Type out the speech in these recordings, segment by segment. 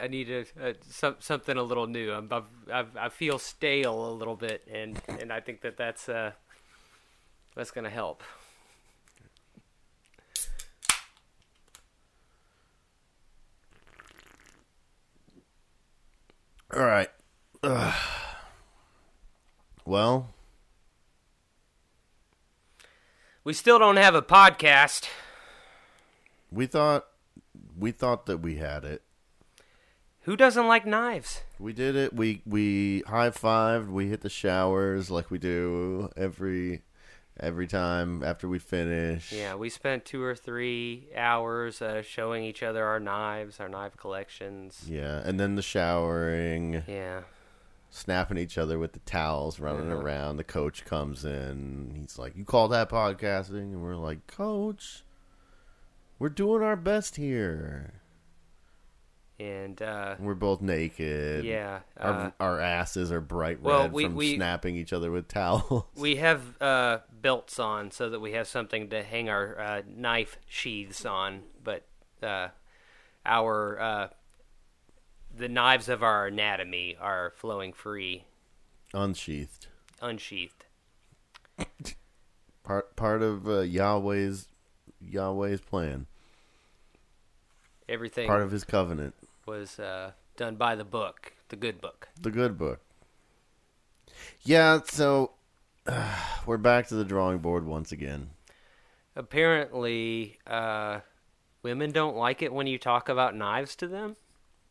I need a, a some, something a little new. I'm, I've, I've, I feel stale a little bit, and and I think that that's uh that's gonna help. All right. Ugh. Well, We still don't have a podcast. we thought we thought that we had it. Who doesn't like knives? We did it. We we high fived. We hit the showers like we do every every time after we finish. Yeah, we spent two or three hours uh, showing each other our knives, our knife collections. Yeah, and then the showering, Yeah. snapping each other with the towels, running around. The coach comes in. He's like, "You call that podcasting?" And we're like, "Coach, we're doing our best here." And uh, we're both naked. yeah, Our, uh, our asses are bright red well, we- from we- snapping each other with towels. we have uh, belts on so that we have something to hang our uh, knife sheaths on. But uh, our uh, the knives of our anatomy are flowing free, Unsheathed. unsheathed. Part part of uh, Yahweh's Yahweh's plan. Everything Part of his covenant. Was uh, done by the book, the good book. The good book. Yeah, so we're back to the drawing board once again. Apparently, uh, women don't like it when you talk about knives to them.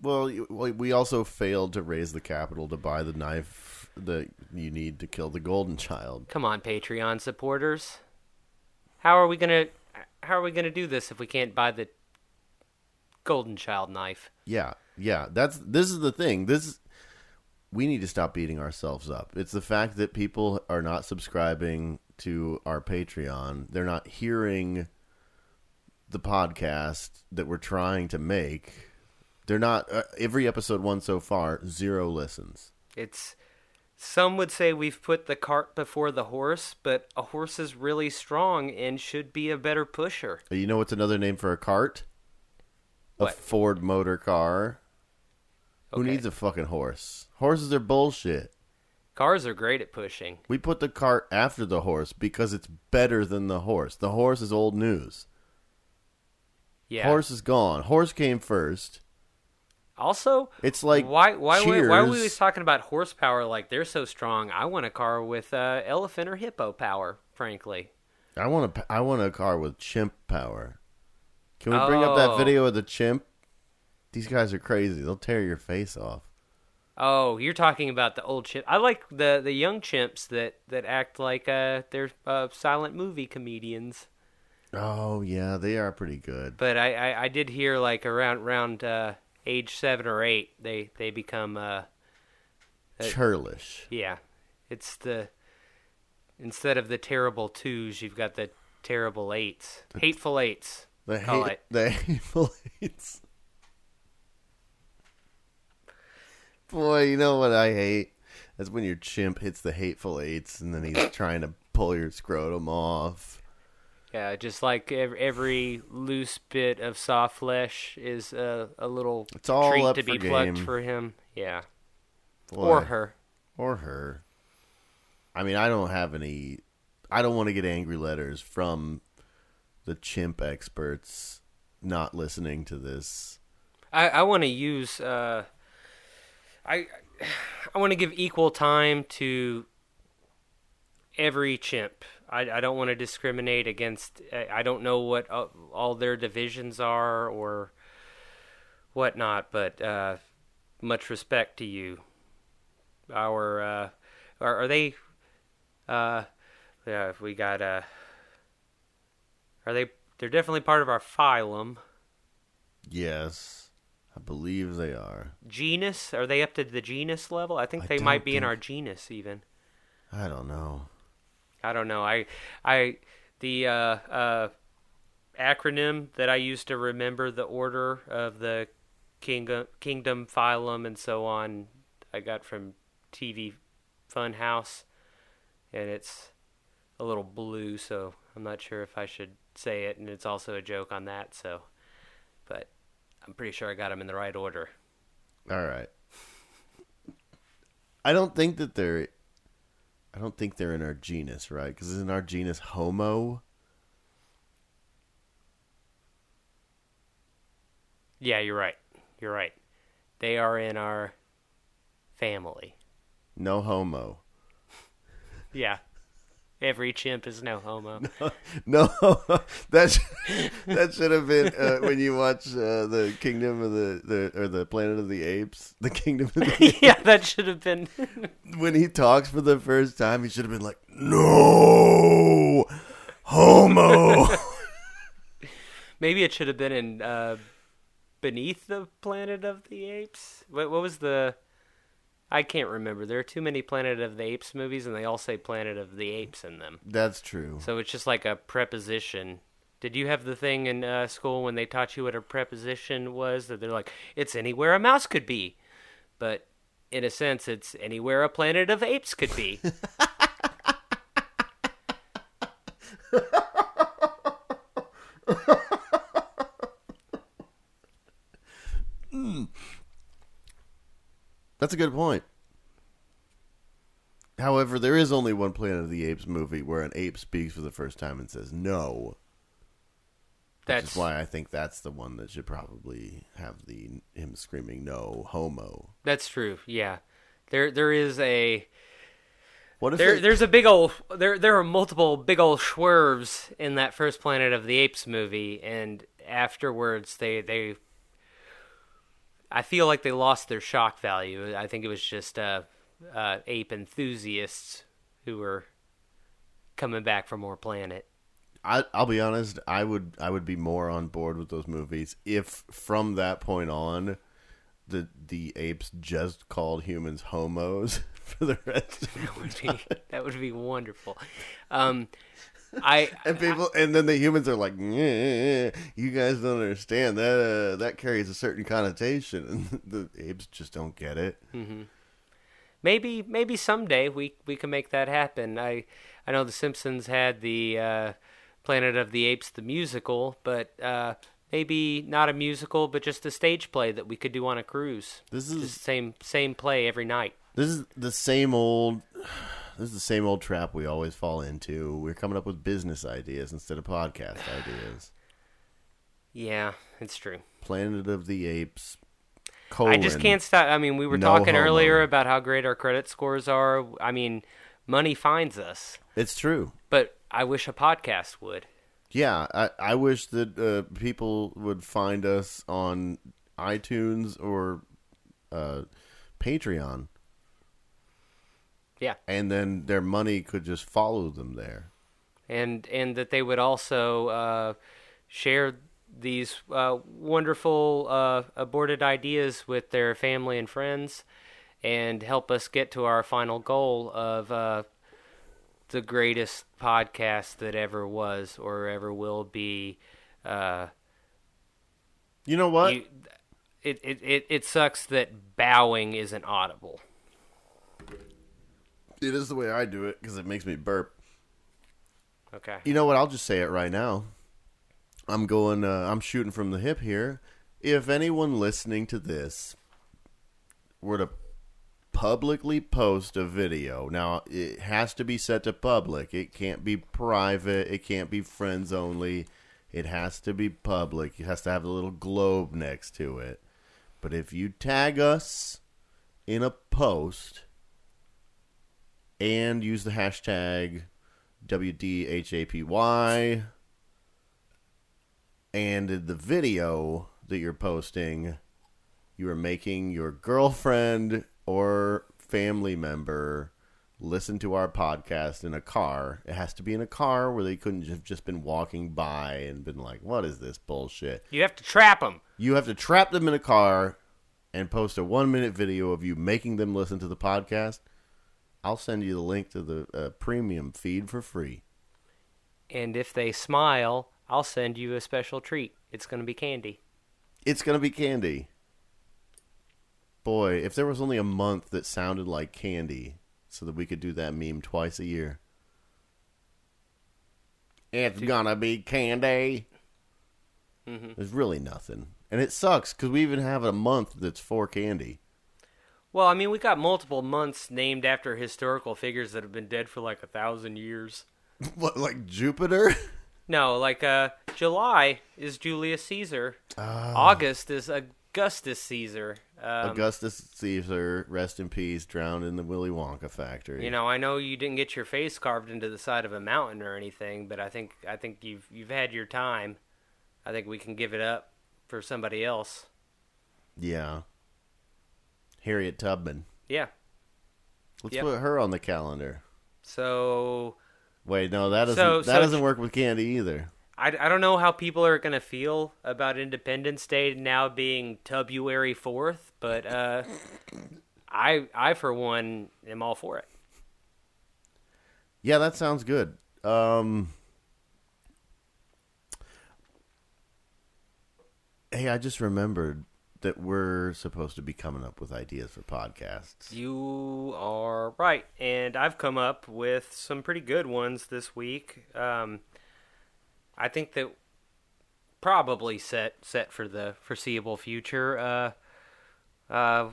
Well, we we also failed to raise the capital to buy the knife that you need to kill the golden child. Come on, Patreon supporters. How are we gonna how are we gonna do this if we can't buy the golden child knife? Yeah, yeah. That's this is the thing. This we need to stop beating ourselves up. It's the fact that people are not subscribing to our Patreon. They're not hearing the podcast that we're trying to make. They're not uh, every episode one so far zero listens. It's some would say we've put the cart before the horse, but a horse is really strong and should be a better pusher. You know what's another name for a cart? A What? Ford motor car. Who needs a fucking horse? Horses are bullshit. Cars are great at pushing. We put the cart after the horse because it's better than the horse. The horse is old news. Yeah. Horse is gone. Horse came first. Also, It's like why why why, why are we always talking about horsepower like they're so strong? I want a car with uh, elephant or hippo power, frankly. I want a I want a car with chimp power. Can we bring up that Oh. video of the chimp? These guys are crazy. They'll tear your face off. Oh, you're talking about the old chimp. I like the the young chimps that that act like uh they're uh, silent movie comedians. Oh yeah, they are pretty good. But I, I, I did hear like around around uh, age seven or eight they they become uh Uh, Churlish. yeah, it's the instead of the terrible twos you've got the terrible eights, hateful eights. The hate, the hateful eights. Boy, you know what I hate? That's when your chimp hits the hateful eights and then he's trying to pull your scrotum off. Yeah, just like ev- every loose bit of soft flesh is a, a little It's all treat to be for plucked for him. Yeah, Boy, or her. Or her. I mean, I don't have any. I don't want to get angry letters from the chimp experts not listening to this. I, I want to use. Uh, I I want to give equal time to every chimp. I, I don't want to discriminate against. I, don't know what all, all their divisions are or whatnot, but uh, much respect to you. Our uh, are, are they? Uh, yeah, if we got. Are they? They're definitely part of our phylum. Yes, I believe they are. genus are they up to the genus level i think I they might be in our genus even I don't know. i don't know i i the uh uh acronym that i used to remember the order of the kingdom kingdom phylum and so on i got from tv funhouse and it's a little blue so i'm not sure if i should say it and it's also a joke on that so but i'm pretty sure i got them in the right order All right. I don't think that they're. I don't think they're in our genus, right? Because isn't our genus Homo? Yeah, you're right. You're right. They are in our family. No Homo. Yeah. Every chimp is no homo. No, that sh- that should have been uh, when you watch uh, the Kingdom of the, the or the Planet of the Apes, the Kingdom of the yeah, that should have been. when he talks for the first time, he should have been like, "No, Homo." Maybe it should have been in uh, Beneath the Planet of the Apes. What, what was the. I can't remember. There are too many Planet of the Apes movies, and they all say Planet of the Apes in them. That's true. So it's just like a preposition. Did you have the thing in uh, school when they taught you what a preposition was? That they're like, it's anywhere a mouse could be. But in a sense, it's anywhere a planet of apes could be. That's a good point. However, there is only one Planet of the Apes movie where an ape speaks for the first time and says no. Which That's is why I think that's the one that should probably have the him screaming no homo. that's true. Yeah, there there is a What if there it- there's a big old there there are multiple big old swerves in that first Planet of the Apes movie, and afterwards they they I feel like they lost their shock value. I think it was just uh, uh, ape enthusiasts who were coming back for more Planet. I, I'll be honest. I would I would be more on board with those movies if from that point on, the the apes just called humans homos for the rest. Of That would be that would be wonderful. Um, I and people, and then the humans are like, "You guys don't understand that. Uh, that carries a certain connotation." And the apes just don't get it. maybe maybe someday we we can make that happen. I I know the Simpsons had the uh, Planet of the Apes the musical, but uh, maybe not a musical, but just a stage play that we could do on a cruise. This is Just same same play every night. This is the same old. This is the same old trap we always fall into. We're coming up with business ideas instead of podcast ideas. Yeah, it's true. Planet of the Apes. I just can't stop. I mean, we were No talking homo. earlier about how great our credit scores are. I mean, money finds us, It's true. but I wish a podcast would. Yeah, I, I wish that uh, people would find us on iTunes or uh, Patreon, Yeah. and then their money could just follow them there. and and that they would also uh, share these uh, wonderful uh, aborted ideas with their family and friends, and help us get to our final goal of uh, the greatest podcast that ever was or ever will be. Uh, You know what? you, it, it, it, it sucks that bowing isn't audible. It is the way I do it because it makes me burp. Okay. You know what? I'll just say it right now. I'm going. Uh, I'm shooting from the hip here. If anyone listening to this were to publicly post a video, now it has to be set to public. It can't be private. It can't be friends only. It has to be public. It has to have a little globe next to it. But if you tag us in a post and use the hashtag WDHAPY and the video that you're posting, you are making your girlfriend or family member listen to our podcast in a car. It has to be in a car where they couldn't have just been walking by and been like, what is this bullshit? You have to trap them. You have to trap them in a car and post a one minute video of you making them listen to the podcast. I'll send you the link to the uh, premium feed for free. And if they smile, I'll send you a special treat. It's going to be candy. It's going to be candy. Boy, if there was only a month that sounded like candy so that we could do that meme twice a year. It's gonna be candy. Mhm. There's really nothing. And it sucks because we even have a month that's for candy. Well, I mean, we got multiple months named after historical figures that have been dead for like a thousand years. What, like Jupiter? No, like uh, July is Julius Caesar. Ah. August is Augustus Caesar. Um, Augustus Caesar, rest in peace, drowned in the Willy Wonka factory. You know, I know you didn't get your face carved into the side of a mountain or anything, but I think I think you've you've had your time. I think we can give it up for somebody else. Yeah. Harriet Tubman. Yeah. Let's Yep. put her on the calendar. So Wait, no, that doesn't So- that so- doesn't work with candy either. I, I don't know how people are going to feel about Independence Day now being February 4th, but uh, I I for one am all for it. Yeah, that sounds good. Um Hey, I just remembered that we're supposed to be coming up with ideas for podcasts. You are right, and I've come up with some pretty good ones this week. Um, I think that probably set set for the foreseeable future. Uh, uh,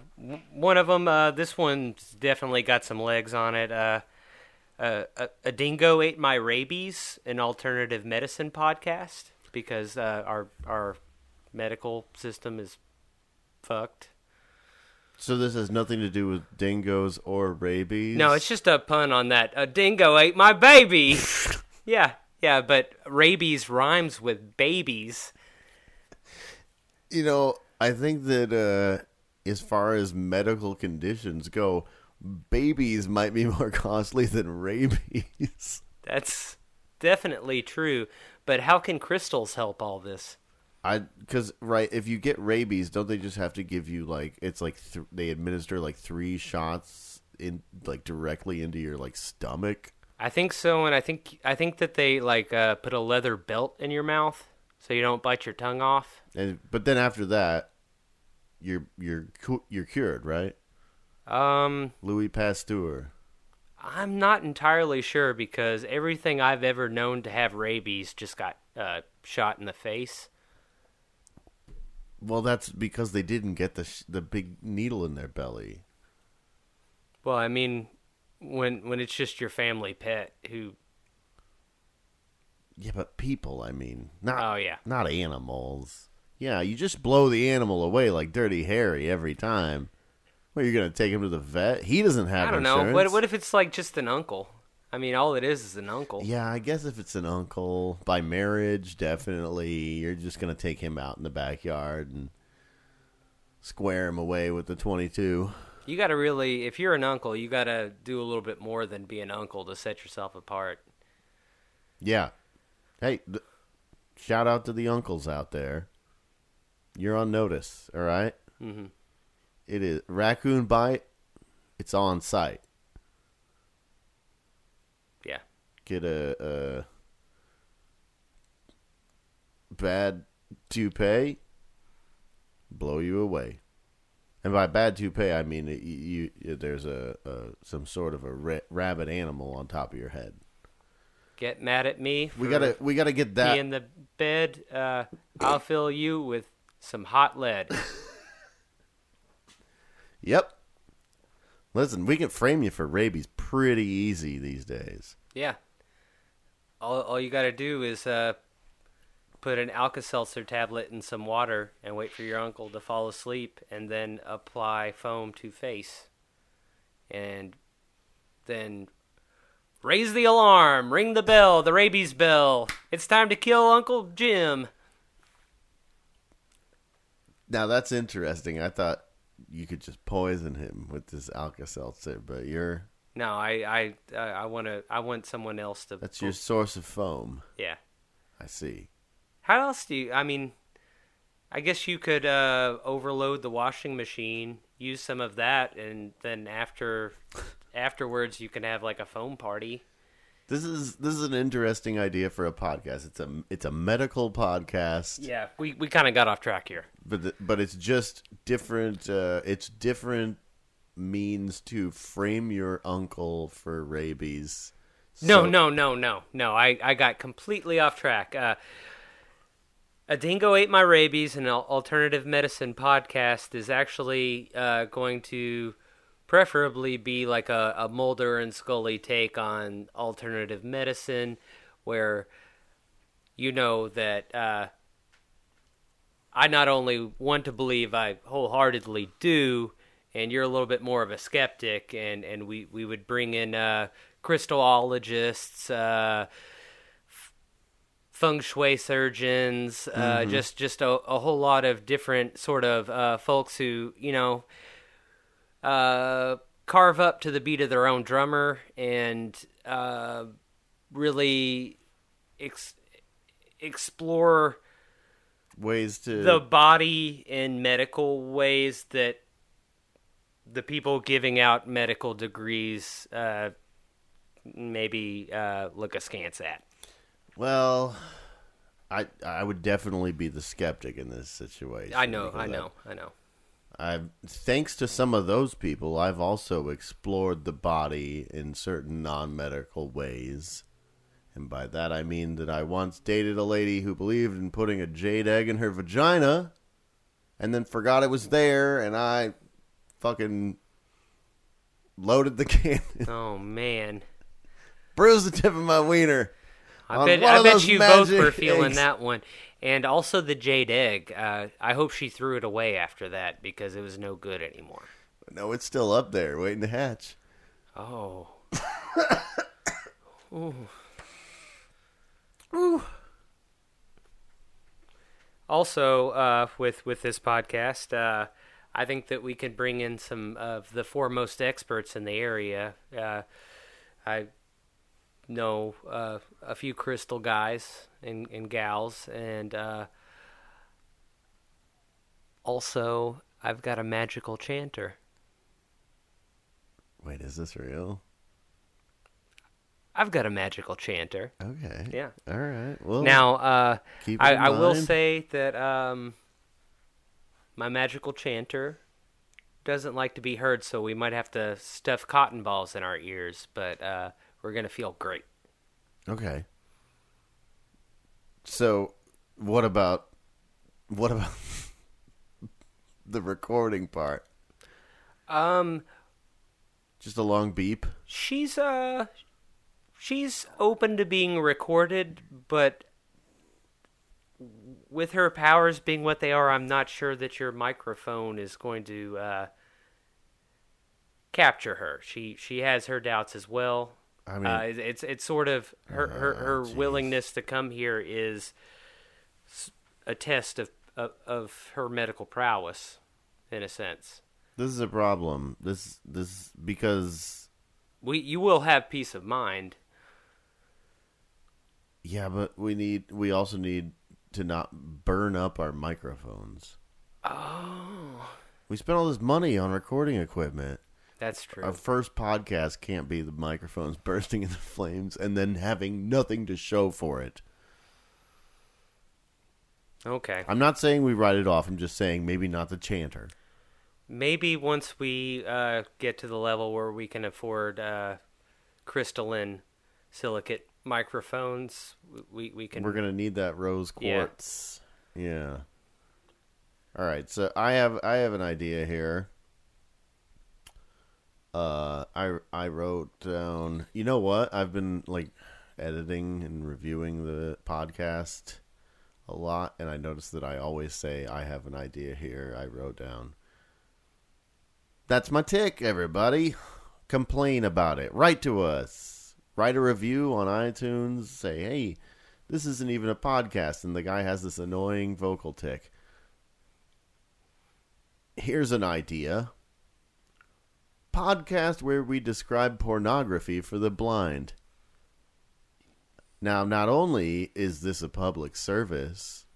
one of them, uh, this one's definitely got some legs on it. Uh, uh, a, a dingo ate my rabies, an alternative medicine podcast, because uh, our our medical system is fucked. So this has nothing to do with dingoes or rabies. No, it's just a pun on that. A dingo ate my baby. yeah, yeah, but rabies rhymes with babies. you know, I think that uh, as far as medical conditions go, babies might be more costly than rabies. That's definitely true. But how can crystals help all this? I because right, if you get rabies, don't they just have to give you like it's like th- they administer like three shots in like directly into your like stomach? I think so, and I think I think that they like uh, put a leather belt in your mouth so you don't bite your tongue off. And but then after that, you're you're you're cured, right? Um, Louis Pasteur. I'm not entirely sure because everything I've ever known to have rabies just got uh, shot in the face. Well, that's because they didn't get the sh- the big needle in their belly. Well, I mean, when when it's just your family pet who Yeah, but people, I mean, not Oh, yeah. not animals. Yeah, you just blow the animal away like Dirty Harry every time. Well, you're gonna take him to the vet. He doesn't have. I don't know. What what if it's like just an uncle? I mean, all it is is an uncle. Yeah, I guess if it's an uncle by marriage, definitely you're just gonna take him out in the backyard and square him away with the 22. You got to really, if you're an uncle, you got to do a little bit more than be an uncle to set yourself apart. Yeah. Hey, th- shout out to the uncles out there. You're on notice, all right? Mhm. It is raccoon bite. It's on site. Yeah. Get a, a bad toupee, blow you away. And by bad toupee, I mean that you, you there's a, a some sort of a ra- rabbit animal on top of your head. Get mad at me. We gotta we gotta get that. be in the bed. Uh, I'll fill you with some hot lead. Yep. Listen, we can frame you for rabies pretty easy these days. Yeah. All all you got to do is uh, put an Alka-Seltzer tablet in some water and wait for your uncle to fall asleep, and then apply foam to face, and then raise the alarm, ring the bell, the rabies bell. It's time to kill Uncle Jim. Now that's interesting. I thought you could just poison him with this Alka-Seltzer, but you're No, I I I want to. I want someone else to. that's your source of foam. Yeah. I see. How else do you? I mean, I guess you could uh, overload the washing machine, use some of that, and then after afterwards you can have like a foam party. This is this is an interesting idea for a podcast. It's a it's a medical podcast, Yeah, we we kind of got off track here. but the, but it's just different. Uh, it's different means to frame your uncle for rabies. No, So- no, no, no, no. I, I got completely off track. Uh, a Dingo Ate My Rabies, an alternative medicine podcast, is actually uh, going to preferably be like a, a Mulder and Scully take on alternative medicine, where you know that uh, I not only want to believe, I wholeheartedly do, and you're a little bit more of a skeptic, and, and we, we would bring in uh, crystallologists, uh, feng shui surgeons, uh, just just a, a whole lot of different sort of uh, folks who you know uh, carve up to the beat of their own drummer and uh, really ex- explore Ways to the body in medical ways that the people giving out medical degrees uh, maybe uh, look askance at. well, I I would definitely be the skeptic in this situation. I know, I know, I know. I've thanks to some of those people, I've also explored the body in certain non-medical ways. And by that I mean that I once dated a lady who believed in putting a jade egg in her vagina and then forgot it was there and I fucking loaded the cannon, Oh man. bruised the tip of my wiener. I bet I bet you both were feeling eggs. that one. And also the jade egg. Uh, I hope she threw it away after that because it was no good anymore. No, it's still up there waiting to hatch. Oh. Ooh. Ooh. Also, uh, with with this podcast, uh, I think that we could bring in some of the foremost experts in the area. Uh, I know uh, a few crystal guys and, and gals, and uh, also I've got a magical chanter. Wait, is this real? I've got a magical chanter. Okay. Yeah. All right. Well, Now, uh, I, I will say that um, my magical chanter doesn't like to be heard, so we might have to stuff cotton balls in our ears, but uh, we're going to feel great. Okay. So, what about what about the recording part? Um, Just a long beep. she's uh, she's open to being recorded, but with her powers being what they are, I'm not sure that your microphone is going to uh, capture her. She she has her doubts as well. I mean, uh, it's it's sort of her her, her jeez. willingness to come here is a test of, of of her medical prowess, in a sense. this is a problem. This this because We you will have peace of mind. yeah, but we need we also need to not burn up our microphones. Oh, We spent all this money on recording equipment. that's true. Our first podcast can't be the microphones bursting into flames and then having nothing to show for it. Okay, I'm not saying we write it off. I'm just saying maybe not the chanter. maybe once we uh, get to the level where we can afford uh, crystalline silicate microphones, we we can. We're gonna need that rose Yeah. quartz. Yeah. All right. So I have I have an idea here. Uh, I I wrote down. You know what? I've been like editing and reviewing the podcast a lot, and I noticed that I always say I have an idea here. I wrote down. That's my tick, everybody. Complain about it. Write to us. Write a review on iTunes. Say, hey, this isn't even a podcast, and the guy has this annoying vocal tick. Here's an idea podcast where we describe pornography for the blind. Now, not only is this a public service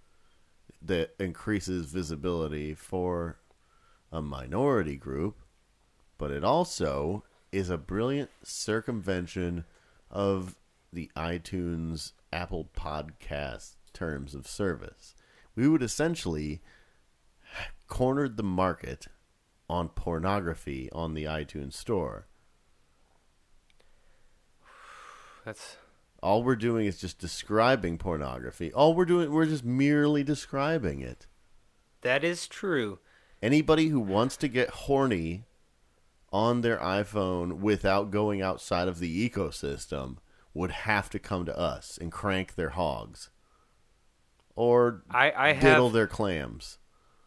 that increases visibility for a minority group, but it also is a brilliant circumvention of the iTunes Apple Podcast terms of service. We would essentially cornered the market on pornography on the iTunes store. That's All we're doing is just describing pornography. All we're doing we're just merely describing it. that is true. Anybody who wants to get horny on their iPhone without going outside of the ecosystem would have to come to us and crank their hogs or I, I diddle have their clams.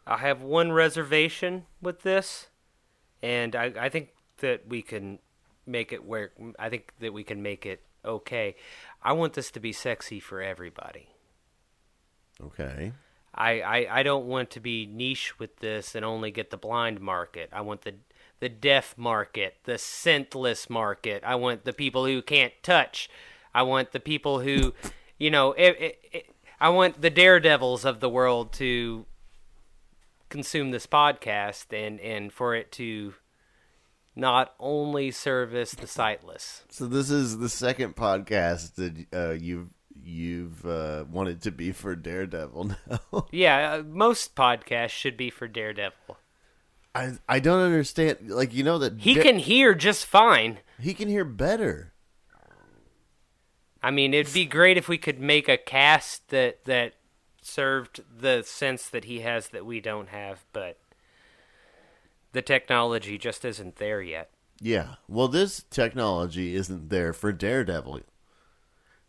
I have one reservation with this, and I, I think that we can make it work. I think that we can make it okay. I want this to be sexy for everybody. Okay. I, I, I don't want to be niche with this and only get the blind market. I want the the deaf market, the scentless market. I want the people who can't touch. I want the people who, you know, it, it, it, I want the daredevils of the world to consume this podcast and and for it to not only service the sightless. So this is the second podcast that uh, you've you've uh, wanted to be for Daredevil now. Yeah, uh, most podcasts should be for Daredevil. I I don't understand. Like you know that He can hear just fine. he can hear better. I mean, it'd be great if we could make a cast that that served the sense that he has that we don't have, but the technology just isn't there yet. Yeah. Well, this technology isn't there for Daredevil.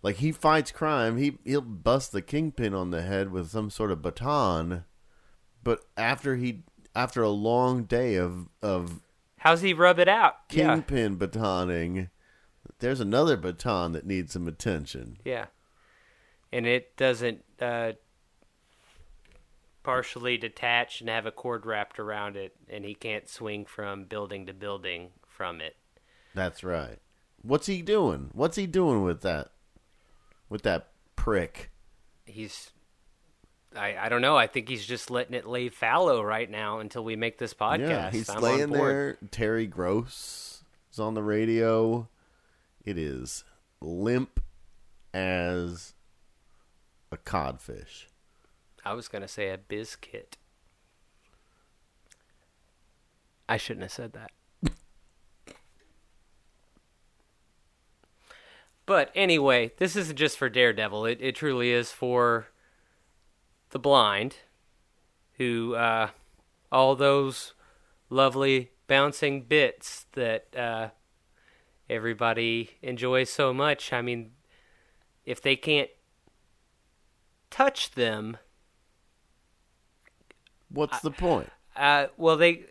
Like he fights crime, he he'll bust the kingpin on the head with some sort of baton, but after he after a long day of of How's he rub it out? Yeah, kingpin batoning, there's another baton that needs some attention. yeah, and it doesn't uh, partially detach and have a cord wrapped around it, and he can't swing from building to building from it. That's right. What's he doing? What's he doing with that? With that prick? he's I, I don't know. I think he's just letting it lay fallow right now until we make this podcast. Yeah, he's I'm laying there. Terry Gross is on the radio. It is limp as a codfish. I was gonna say a biscuit. I shouldn't have said that. but anyway, this isn't just for Daredevil. It it truly is for the blind, who uh, all those lovely bouncing bits that uh, everybody enjoys so much. I mean, if they can't touch them, What's the point? uh, well, they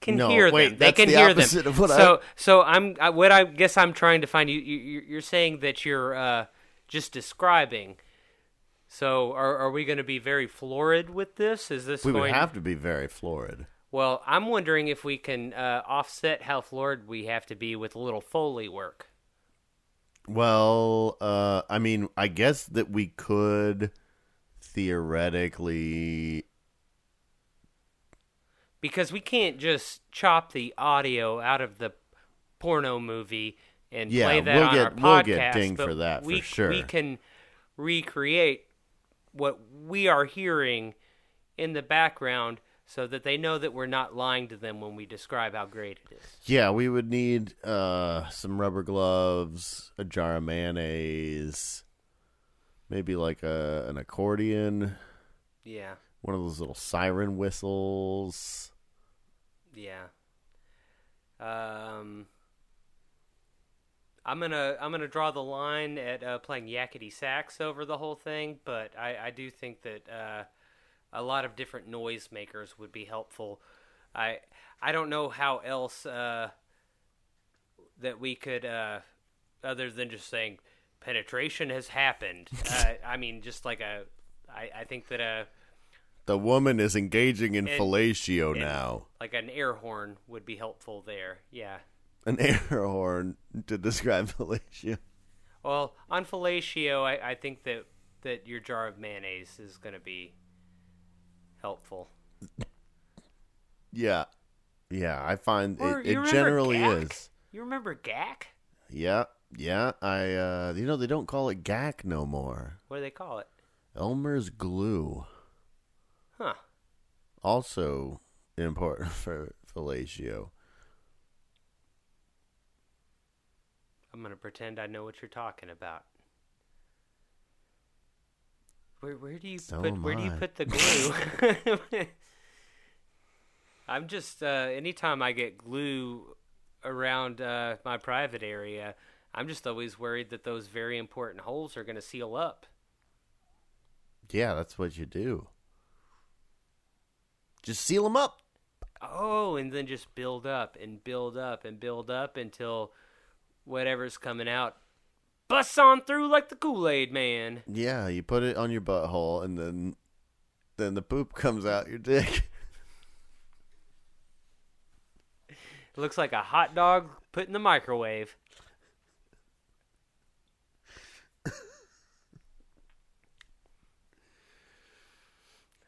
can No, hear wait, them. They can the hear them. of what I- so, so I'm I, what I guess I'm trying to find. You, you you're saying that you're uh, just describing. So, are are we going to be very florid with this? Is this We would going? have to be very florid. Well, I'm wondering if we can uh, offset how florid we have to be with a little foley work. Well, uh, I mean, I guess that we could theoretically. because we can't just chop the audio out of the porno movie and Yeah, play that we'll on get- our podcast. we'll get dinged for that, for we, sure. We can recreate what we are hearing in the background so that they know that we're not lying to them when we describe how great it is. Yeah, we would need uh, some rubber gloves, a jar of mayonnaise, maybe like a an accordion, Yeah, one of those little siren whistles. yeah. Um, I'm gonna I'm gonna draw the line at uh, playing yakety sax over the whole thing, but I, I do think that uh, a lot of different noise makers would be helpful. I I don't know how else uh, that we could uh, other than just saying penetration has happened. uh, I mean, just like a I, I think that a The woman is engaging in And- fellatio and- now. like an air horn would be helpful there. Yeah. An air horn to describe fellatio. Well, on fellatio, I, I think that that your jar of mayonnaise is going to be helpful. Yeah, yeah. I find Or it, it generally is. You remember Gak? Yeah, yeah. I uh, you know they don't call it Gak no more. What do they call it? Elmer's glue. Huh. also important for fellatio. I'm going to pretend I know what you're talking about. Where where do you So put where do you put the glue? I'm just uh anytime I get glue around uh, my private area. I'm just always worried that those very important holes are going to seal up. Yeah, that's what you do. Just seal them up. Oh, and then just build up and build up and build up until whatever's coming out busts on through like the Kool Aid Man. Yeah, you put it on your butthole, and then then the poop comes out your dick. It looks like a hot dog put in the microwave.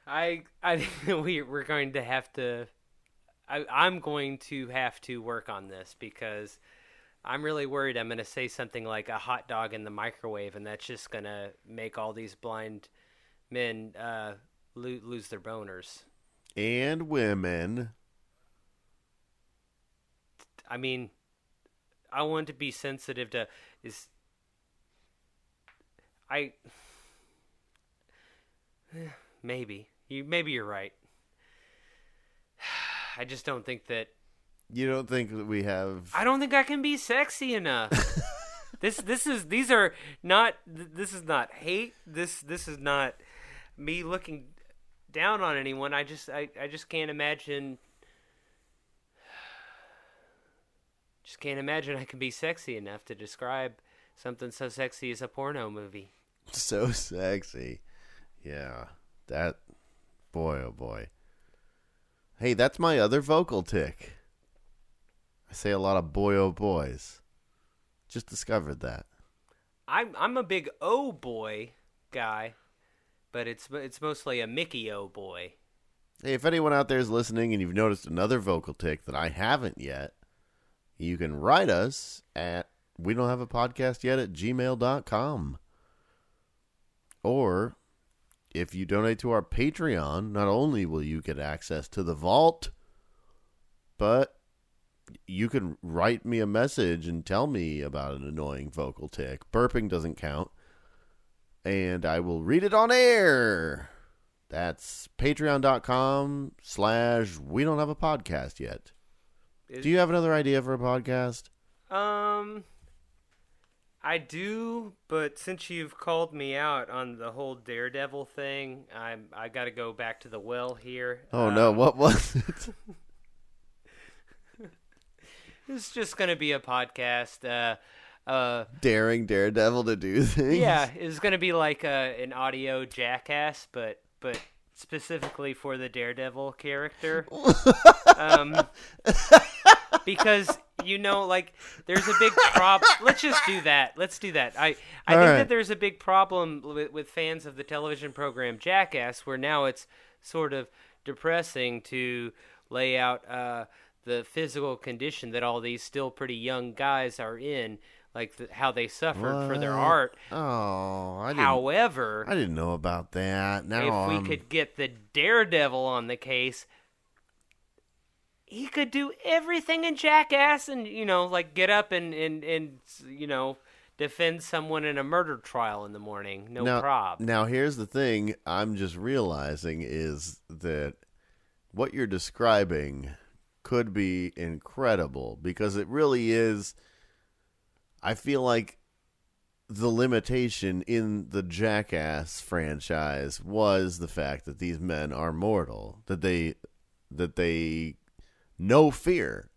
I I we we're going to have to. I, I'm going to have to work on this because I'm really worried I'm going to say something like a hot dog in the microwave, and that's just going to make all these blind men uh, lo- lose their boners. and women. I mean, I want to be sensitive to is I maybe you maybe you're right. I just don't think that You don't think that we have? I don't think I can be sexy enough. this this is these are not this is not hate. This this is not me looking down on anyone. I just I, I just can't imagine just can't imagine I can be sexy enough to describe something so sexy as a porno movie. So sexy. Yeah. That boy oh boy. Hey, that's my other vocal tick. I say a lot of boy oh boys. Just discovered that. I'm I'm a big oh boy guy, but it's it's mostly a Mickey oh boy. Hey, if anyone out there is listening and you've noticed another vocal tick that I haven't yet, you can write us at we don't have a podcast yet at gmail.com. Or if you donate to our Patreon, not only will you get access to the vault, but you can write me a message and tell me about an annoying vocal tick. Burping doesn't count. And I will read it on air. That's patreon.com slash we don't have a podcast yet. Is- Do you have another idea for a podcast? Um, I do, but since you've called me out on the whole Daredevil thing, I'm I got to go back to the well here. Oh no, Um, what was it? It's just gonna be a podcast. Uh, uh, Daring Daredevil to do things? yeah, it's gonna be like uh, an audio jackass, but but specifically for the Daredevil character. um, because you know, like, there's a big problem. Let's just do that. Let's do that. I I All think right. that there's a big problem with, with fans of the television program Jackass, where now it's sort of depressing to lay out uh, the physical condition that all these still pretty young guys are in, like the, how they suffered for their art. Oh, I didn't, However, I didn't know about that. Now if we I'm- could get the Daredevil on the case, he could do everything in Jackass, and you know, like get up and and and you know, defend someone in a murder trial in the morning. No now, prob. Now here's the thing I'm just realizing is that what you're describing could be incredible because it really is I feel like the limitation in the Jackass franchise was the fact that these men are mortal, that they that they know fear.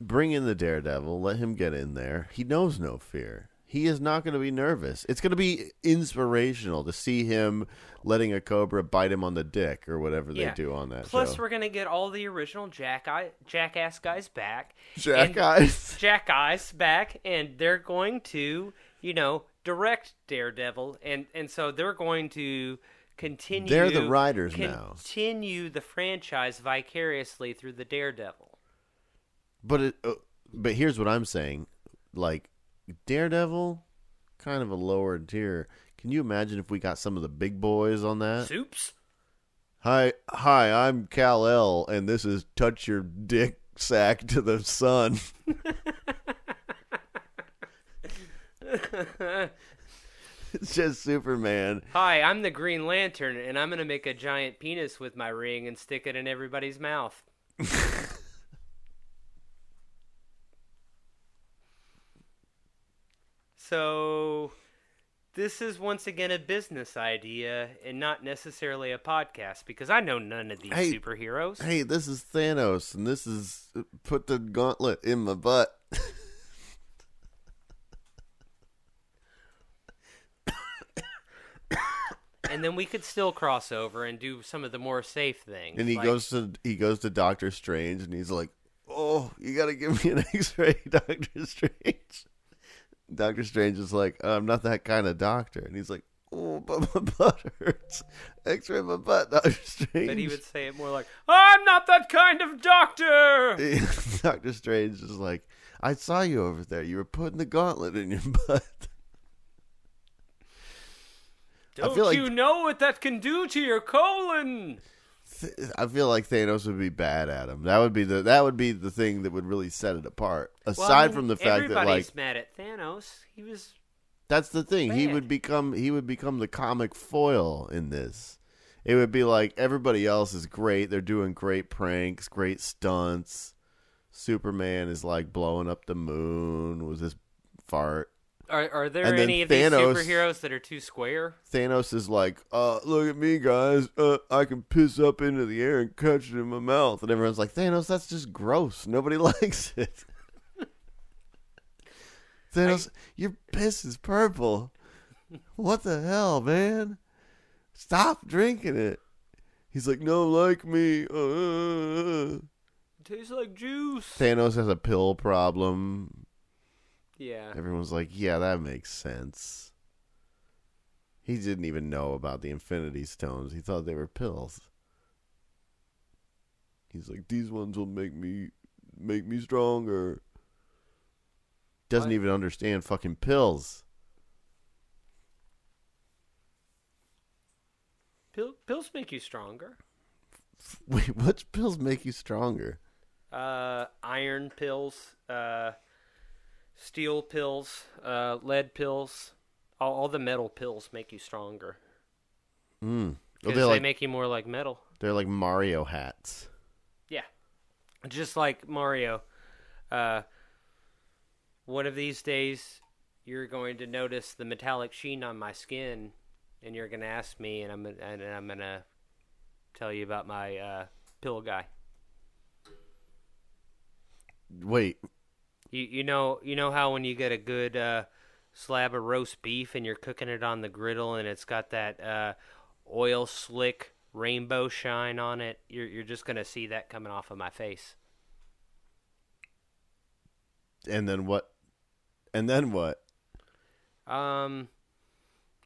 Bring in the Daredevil, let him get in there. He knows no fear. He is not going to be nervous. It's going to be inspirational to see him letting a cobra bite him on the dick or whatever they do on that Plus, show. we're gonna get all the original Jack Jackass guys back. Jack and- eyes. Jack Eyes back, and they're going to, you know, direct Daredevil, and and so they're going to continue. They're the writers now. Continue the franchise vicariously through the Daredevil. But it, uh, but here's what I'm saying, like Daredevil, kind of a lower tier. Can you imagine if we got some of the big boys on that? Soups. Hi, hi, I'm Kal-El, and this is touch your dick sack to the sun. it's just Superman. Hi, I'm the Green Lantern, and I'm gonna make a giant penis with my ring and stick it in everybody's mouth. So this is once again a business idea and not necessarily a podcast because I know none of these Hey, superheroes. Hey, this is Thanos, and this is put the gauntlet in my butt. and then we could still cross over and do some of the more safe things. And he like- goes to he goes to Doctor Strange, and he's like, "Oh, you got to give me an X-ray, Doctor Strange." Doctor Strange is like, oh, "I'm not that kind of doctor," and he's like, "Oh, but my butt hurts. X-ray my butt, Doctor Strange." But he would say it more like, I'm not that kind of doctor! Doctor Strange is like, "I saw you over there. You were putting the gauntlet in your butt." Don't feel like- you know what that can do to your colon? Th- I feel like Thanos would be bad at him. That would be the that would be the thing that would really set it apart. Aside Well, I mean, from the fact that like. everybody's mad at Thanos. He was that's the thing. He would become he would become the comic foil in this. It would be like everybody else is great. They're doing great pranks, great stunts. Superman is like blowing up the moon with his fart. Are are there And any of Thanos- these superheroes that are too square? Thanos is like, uh, look at me, guys. Uh, I can piss up into the air and catch it in my mouth. And everyone's like, Thanos, that's just gross. Nobody likes it. Thanos, your piss is purple. What the hell, man? Stop drinking it. He's like, no, like me. Uh. Tastes like juice. Thanos has a pill problem. Yeah. Everyone's like, yeah, that makes sense. He didn't even know about the Infinity Stones. He thought they were pills. He's like, these ones will make me make me stronger. Doesn't I- even understand fucking pills. Pill, pills make you stronger. Wait, which pills make you stronger? Uh, iron pills, uh, steel pills, uh, lead pills. All, all the metal pills make you stronger. Mm. Because they're like make you more like metal. they're like Mario hats. Yeah. Just like Mario. Uh, one of these days, you're going to notice the metallic sheen on my skin, and you're going to ask me, and I'm and I'm going to tell you about my uh, pill guy. Wait, You you know you know how when you get a good uh, slab of roast beef and you're cooking it on the griddle and it's got that uh, oil slick rainbow shine on it. You're you're just gonna see that coming off of my face. and then what? And then what? Um,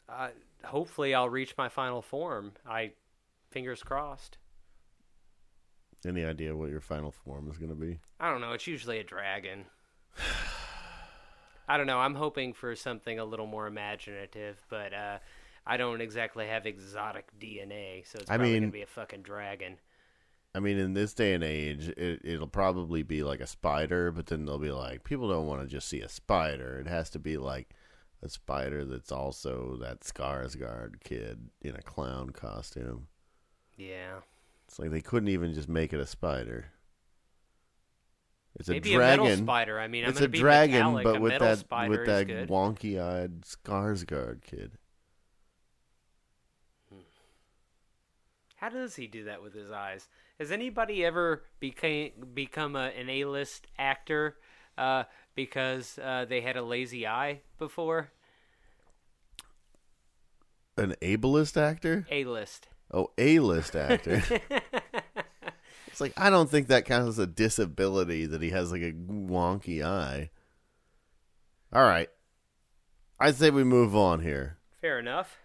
uh, hopefully I'll reach my final form. I fingers crossed. Any idea what your final form is going to be? I don't know. It's usually a dragon. I don't know. I'm hoping for something a little more imaginative, but uh, I don't exactly have exotic DNA, so it's I probably mean- gonna be a fucking dragon. I mean, in this day and age, it, it'll probably be like a spider, but then they'll be like, people don't want to just see a spider. It has to be like a spider that's also that Skarsgård kid in a clown costume. Yeah, It's like they couldn't even just make it a spider. It's maybe a a, metal dragon. spider. I mean, I'm it's a be dragon, metallic. but a with that with that wonky-eyed Skarsgård kid. How does he do that with his eyes? Has anybody ever became become a, an A-list actor uh, because uh, they had a lazy eye before? An ableist actor? A-list. Oh, A-list actor. it's like I don't think that counts as a disability that he has like a wonky eye. All right, I say we move on here. Fair enough.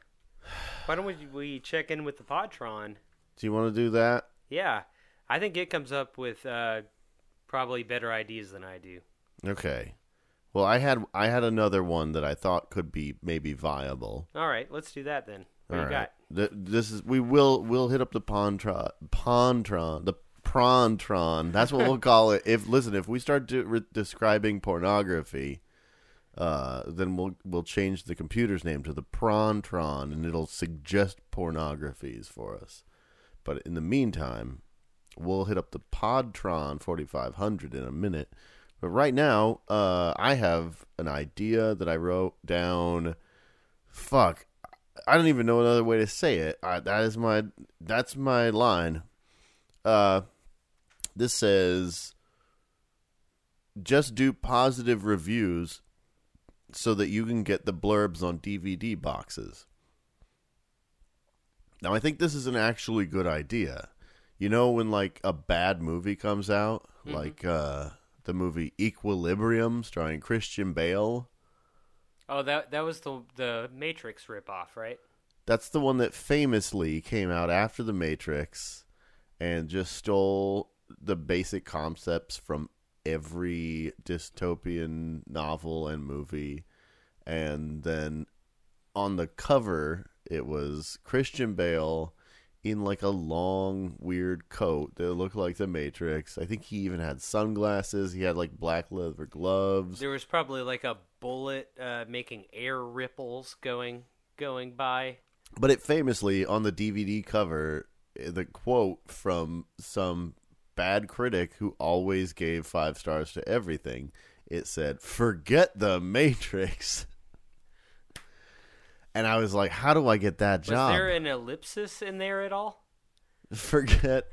Why don't we, we check in with the Podtron? Do you want to do that? Yeah, I think it comes up with uh, probably better ideas than I do. Okay. Well, I had I had another one that I thought could be maybe viable. All right, let's do that then. What All right. got? Th- this is we will we'll hit up the Pontron Pontron the Prontron. That's what we'll call it. If listen, if we start re- describing pornography, uh, then we'll we'll change the computer's name to the Prontron, and it'll suggest pornographies for us. But in the meantime, we'll hit up the Podtron 4500 in a minute. But right now, uh, I have an idea that I wrote down. Fuck, I don't even know another way to say it. I, that is my that's my line. Uh, this says, just do positive reviews so that you can get the blurbs on DVD boxes. Now, I think this is an actually good idea. You know, when like a bad movie comes out, Mhm. like uh, the movie Equilibrium starring Christian Bale. Oh, that that was the the Matrix ripoff, right? That's the one that famously came out after The Matrix and just stole the basic concepts from every dystopian novel and movie. And then on the cover, it was Christian Bale in like a long, weird coat that looked like The Matrix. I think he even had sunglasses. He had like black leather gloves. There was probably like a bullet uh, making air ripples going going by. But it famously on the DVD cover, eh, the quote from some bad critic who always gave five stars to everything, it said, "Forget the Matrix." And I was like, "How do I get that Was job?" there an ellipsis in there at all? Forget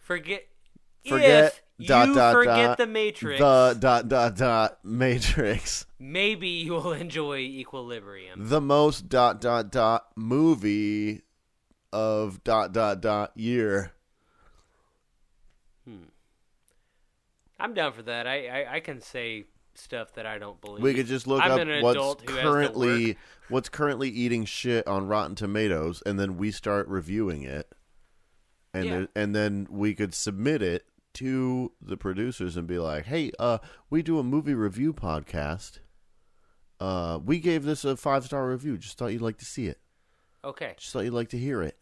Forget. Forget if dot, you dot, forget dot, the Matrix, the dot dot dot Matrix, maybe you will enjoy Equilibrium. the most dot dot dot movie of dot dot dot year. I'm down for that. I, I, I can say stuff that I don't believe. We could just look I'm up what's adult who has to currently what's currently eating shit on Rotten Tomatoes, and then we start reviewing it, and Yeah. there- and then we could submit it to the producers and be like, "Hey, uh, we do a movie review podcast. Uh, we gave this a five star review. Just thought you'd like to see it. Okay, Just thought you'd like to hear it."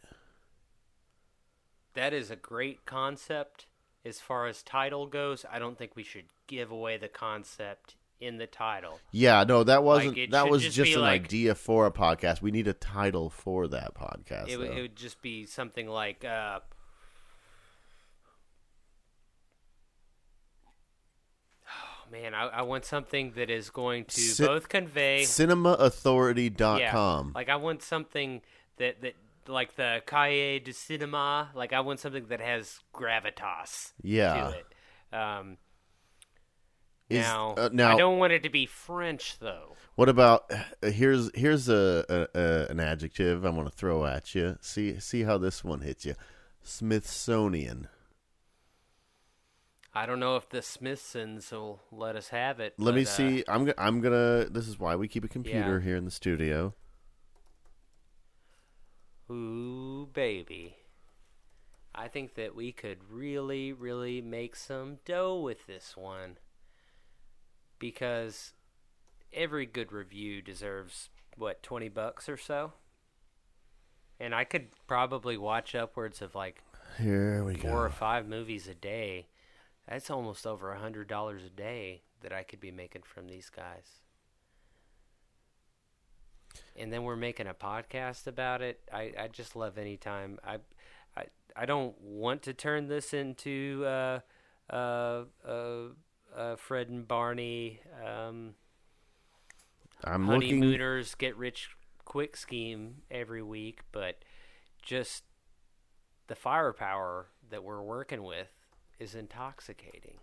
that is a great concept. As far as title goes, I don't think we should give away the concept in the title. Yeah, no, that wasn't. it that was just just an like- idea for a podcast. We need a title for that podcast. It, would- it would just be something like, uh, oh man, I, I want something that is going to Ci- both convey, CinemaAuthority.com. yeah, like I want something that that like the Cahiers du Cinema, like I want something that has gravitas Yeah. to it. Um, Is- now, uh, now- I don't want it to be French though. What about uh, here's here's a, a, a an adjective I want to throw at you. See see how this one hits you. Smithsonian. I don't know if the Smithsons will let us have it. Let me but, uh, see. I'm go- I'm gonna. This is why we keep a computer Yeah. here in the studio. Ooh, baby. I think that we could really, really make some dough with this one. Because every good review deserves, what, 20 bucks or so? And I could probably watch upwards of like Here we four or five movies a day. That's almost over a hundred dollars a day that I could be making from these guys. And then we're making a podcast about it. I, I just love any time. I, I I don't want to turn this into uh, uh, uh, uh, Fred and Barney um, I'm looking. honeymooners get rich quick scheme every week, but just the firepower that we're working with is intoxicating.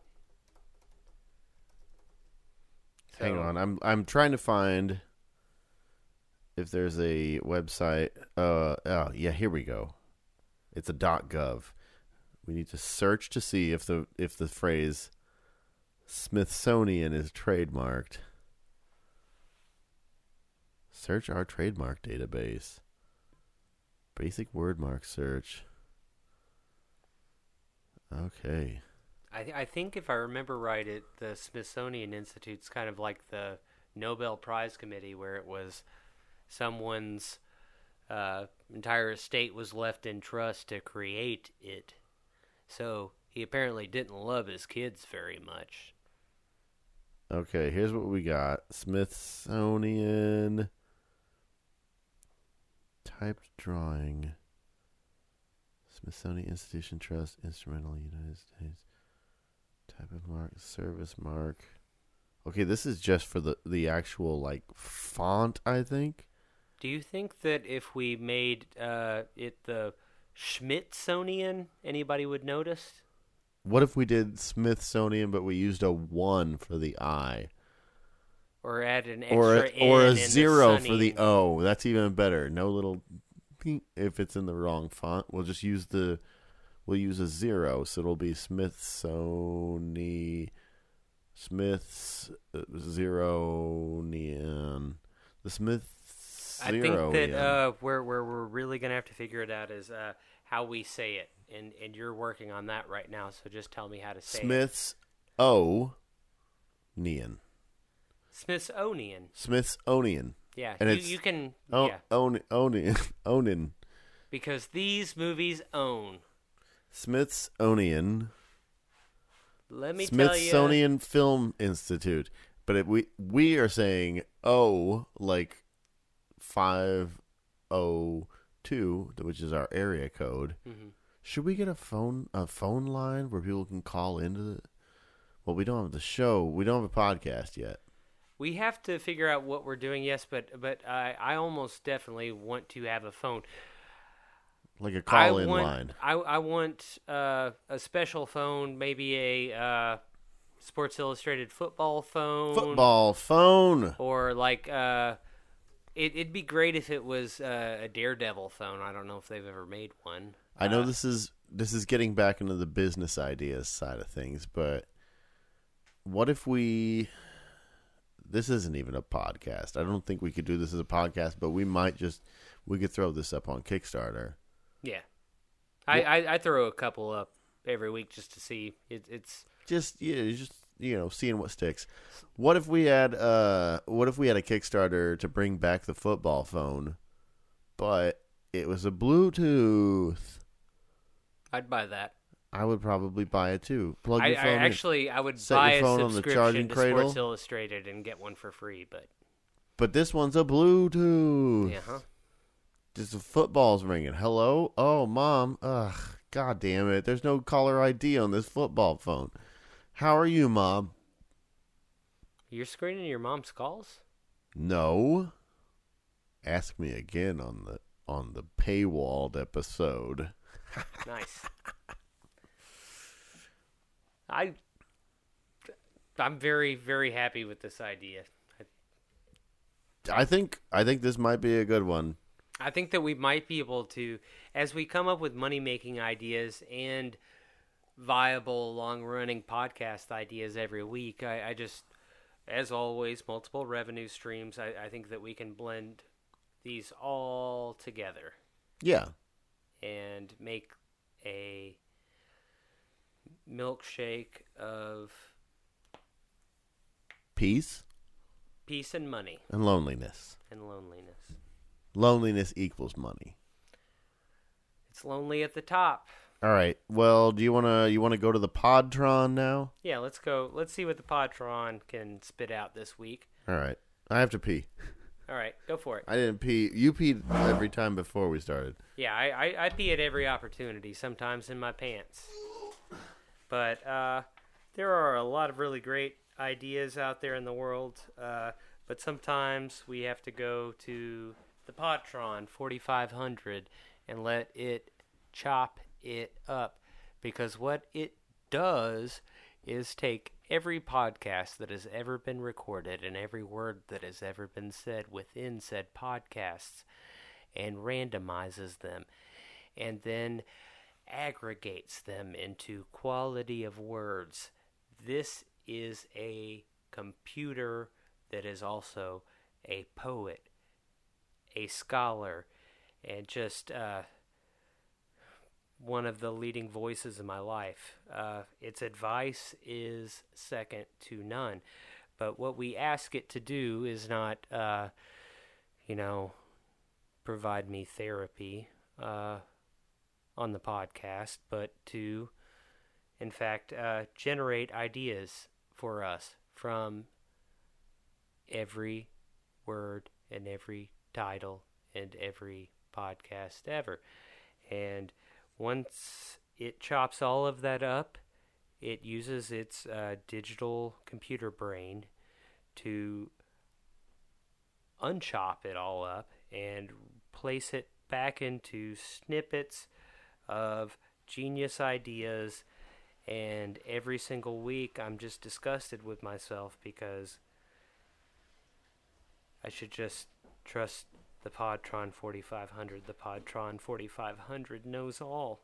Hang on. I'm I'm trying to find if there's a website. Uh oh yeah. Here we go. It's a .gov. We need to search to see if the if the phrase Smithsonian is trademarked. Search our trademark database. Basic word mark search. Okay. I, I think if I remember right, it the Smithsonian Institute's kind of like the Nobel Prize Committee, where it was someone's uh, entire estate was left in trust to create it. So he apparently didn't love his kids very much. Okay, here's what we got. Smithsonian typed drawing. Smithsonian Institution Trust Instrumental United States. Type of mark, service mark. Okay, this is just for the the actual like font, I think. Do you think that if we made uh, it the Schmidtsonian, anybody would notice? What if we did Smithsonian, but we used a one for the I, Or add an extra or a, or a in the zero for the O? That's even better. No little if it's in the wrong font. We'll just use the we'll use a zero, so it'll be Smithsonian, Smiths uh, Zeronian, the Smiths. I think that uh, where where we're really gonna have to figure it out is uh, how we say it, and and you're working on that right now. So just tell me how to say it. Smiths O. Neon. Smithsonian. Smithsonian. Yeah, And you, you can. Oh, yeah, own, own, Onin. because these movies own. Smithsonian. Let me tell you. Smithsonian Film Institute. But it, we we are saying O like five O two, which is our area code. Mhm. Should we get a phone a phone line where people can call into the? Well, we don't have the show. We don't have a podcast yet. We have to figure out what we're doing. Yes, but but I I almost definitely want to have a phone. Like a call in want, line. I I want uh, a special phone, maybe a uh, Sports Illustrated football phone, Football phone. or like uh, it, it'd be great if it was uh, a Daredevil phone. I don't know if they've ever made one. I know Uh, this is this is getting back into the business ideas side of things, but what if we this isn't even a podcast. I don't think we could do this as a podcast, but we might just we could throw this up on Kickstarter. Yeah, I, I I throw a couple up every week just to see. It, it's Just yeah, just you know, seeing what sticks. What if we had uh what if we had a Kickstarter to bring back the football phone, but it was a Bluetooth? I'd buy that. I would probably buy it too. Plug I, your I phone in. actually I would Set buy your a phone on the charging to cradle. Sports Illustrated and get one for free. But But this one's a Bluetooth. yeah, huh? Just the football's ringing. Hello? Oh, mom. Ugh. God damn it. There's no caller ID on this football phone. How are you, mom? You're screening your mom's calls. No. Ask me again on the on the paywalled episode. Nice. I I'm very very happy with this idea. I, I think I think this might be a good one. I think that we might be able to as we come up with money making ideas and viable long running podcast ideas every week. I, I just as always multiple revenue streams. I, I think that we can blend these all together. Yeah. and make a milkshake of Peace peace and money and loneliness. and loneliness. Loneliness equals money. It's lonely at the top. All right. Well, do you want to you want to go to the Podtron now? Yeah, let's go. Let's see what the Podtron can spit out this week. All right. I have to pee. All right, go for it. I didn't pee. You peed every time before we started. Yeah, I, I, I pee at every opportunity, sometimes in my pants. But uh, there are a lot of really great ideas out there in the world. Uh, but sometimes we have to go to the Podtron 4500 and let it chop it up. Because what it does is take every podcast that has ever been recorded and every word that has ever been said within said podcasts and randomizes them and then aggregates them into quality of words. This is a computer that is also a poet, a scholar, and just uh, one of the leading voices in my life. Uh, its advice is second to none. But what we ask it to do is not, uh, you know, provide me therapy uh, on the podcast, but to, in fact, uh, generate ideas for us from every word and every title and every podcast ever. And once it chops all of that up, it uses its uh, digital computer brain to unchop it all up and place it back into snippets of genius ideas. And every single week, I'm just disgusted with myself because I should just trust the Podtron 4500. The Podtron 4500 knows all.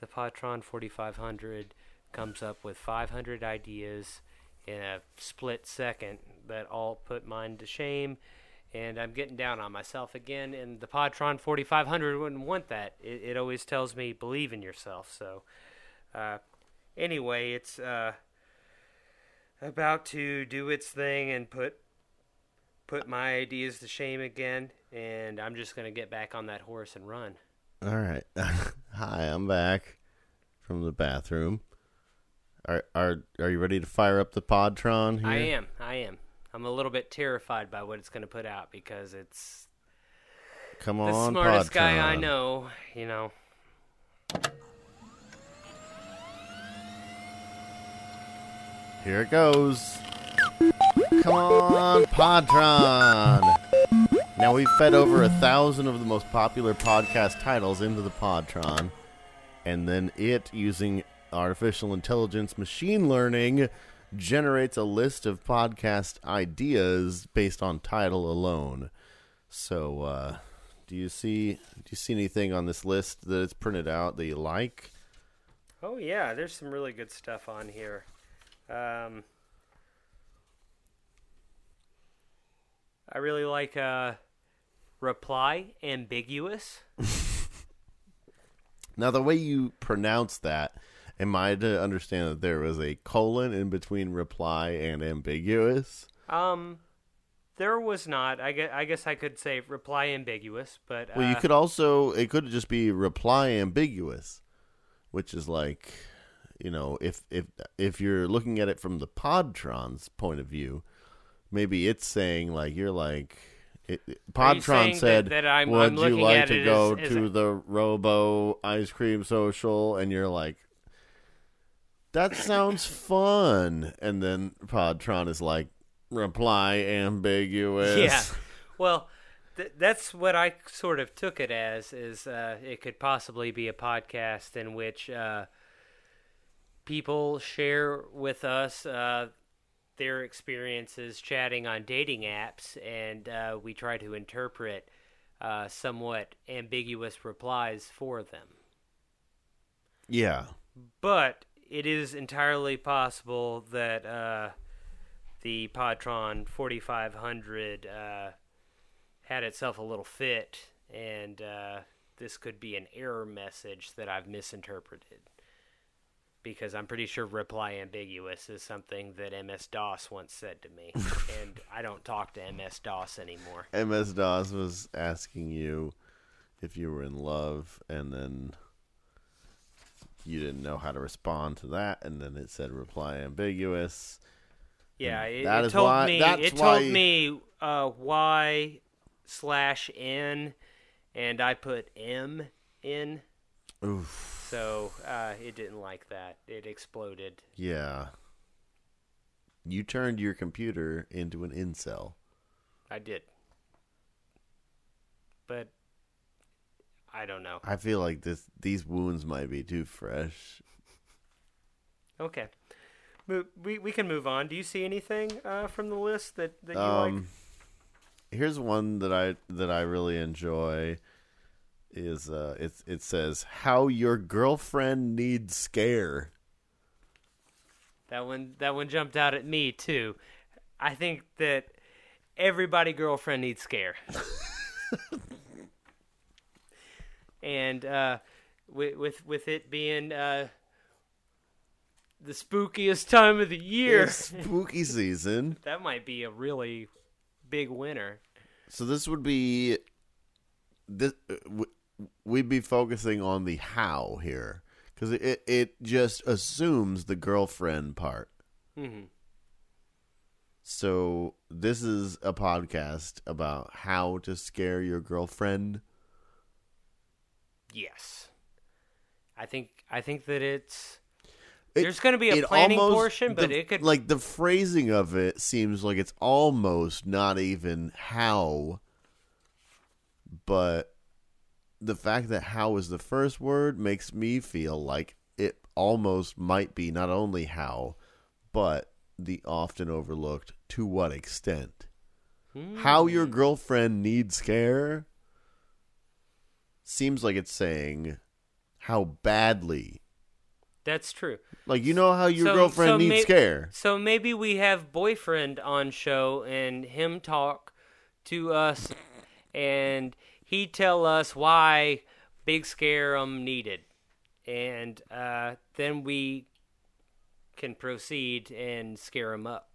The Podtron 4500 comes up with 500 ideas in a split second that all put mine to shame. And I'm getting down on myself again. And the Podtron 4500 wouldn't want that. It, it always tells me believe in yourself. So, uh, anyway, it's uh, about to do its thing and put put my ideas to shame again. And I'm just gonna get back on that horse and run. All right. Hi, I'm back from the bathroom. Are are are you ready to fire up the Podtron here? I am. I am. I'm a little bit terrified by what it's going to put out because it's Come the on, smartest Podtron. guy I know. You know. Here it goes. Come on, Podtron. Now we've fed over a thousand of the most popular podcast titles into the Podtron, and then it, using artificial intelligence, machine learning, generates a list of podcast ideas based on title alone. So, uh, do you see? Do you see anything on this list that it's printed out that you like? Oh yeah, there's some really good stuff on here. Um, I really like uh, reply ambiguous. Now, the way you pronounce that, am I to understand that there was a colon in between reply and ambiguous? Um, there was not. I guess, I guess I could say reply ambiguous, but Well, you uh, could also, it could just be reply ambiguous, which is like, you know, if if if you're looking at it from the Podtron's point of view, maybe it's saying like you're like. It, it- you saying Podtron that- said, that I'm- "Would I'm you like to go as- as to a- the Robo Ice Cream Social?" And you're like, "That sounds fun." And then Podtron is like, "Reply ambiguous." Yeah. Well, th- that's what I sort of took it as. Is uh, it could possibly be a podcast in which uh, people share with us uh, their experiences chatting on dating apps, and uh, we try to interpret uh, somewhat ambiguous replies for them. yeah. But it is entirely possible that uh, the Podtron 4500 uh, had itself a little fit, and uh, this could be an error message that I've misinterpreted. Because I'm pretty sure reply ambiguous is something that MS DOS once said to me, and I don't talk to MS DOS anymore. MS DOS was asking you if you were in love, and then you didn't know how to respond to that, and then it said reply ambiguous. Yeah, it, that it is told why- me that's it why- told me uh, Y slash N, and I put M in, Oof. So uh, it didn't like that. It exploded. Yeah. You turned your computer into an incel. I did, but I don't know. I feel like this these wounds might be too fresh. Okay, we we can move on. Do you see anything uh, from the list that that you like? Um, here's one that I that I really enjoy. Is uh, it's it says how your girlfriend needs scare. That one that one jumped out at me too. I think that everybody girlfriend needs scare. and uh, with, with with it being uh, the spookiest time of the year, It's spooky season. that might be a really big winner. So this would be this uh, we'd be focusing on the how here because it it just assumes the girlfriend part. hmm So this is a podcast about how to scare your girlfriend. Yes, I think I think that it's It- There's going to be a planning almost- portion, but the- it could like the phrasing of it seems like it's almost not even how, but the fact that how is the first word makes me feel like it almost might be not only how, but the often overlooked to what extent. How hmm. your girlfriend needs care seems like it's saying how badly. That's true. Like you know how your So- girlfriend so needs may- care. So maybe we have boyfriend on show and him talk to us, and he tell us why big scare um needed, and uh, then we can proceed and scare him up.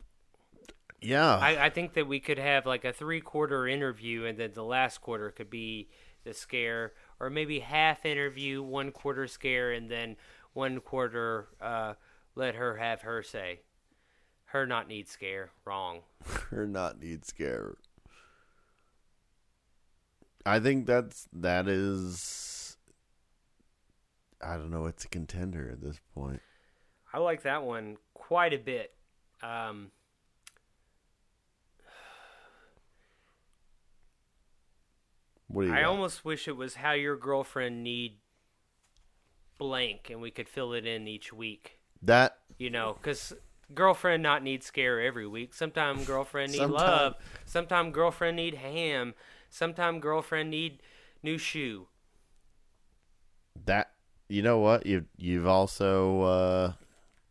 Yeah. I, I think that we could have like a three quarter interview, and then the last quarter could be the scare, or maybe half interview, one quarter scare, and then one quarter uh, let her have her say. Her not need scare. Wrong. her not need scare. I think that's that is I don't know, it's a contender at this point. I like that one quite a bit. Um, What do you I got? almost wish it was how your girlfriend need blank, and we could fill it in each week. that You know, because girlfriend not need scare every week. Sometimes girlfriend need Sometime- love. Sometimes girlfriend need ham. Sometimes girlfriend need new shoe. that you know what? You you've also uh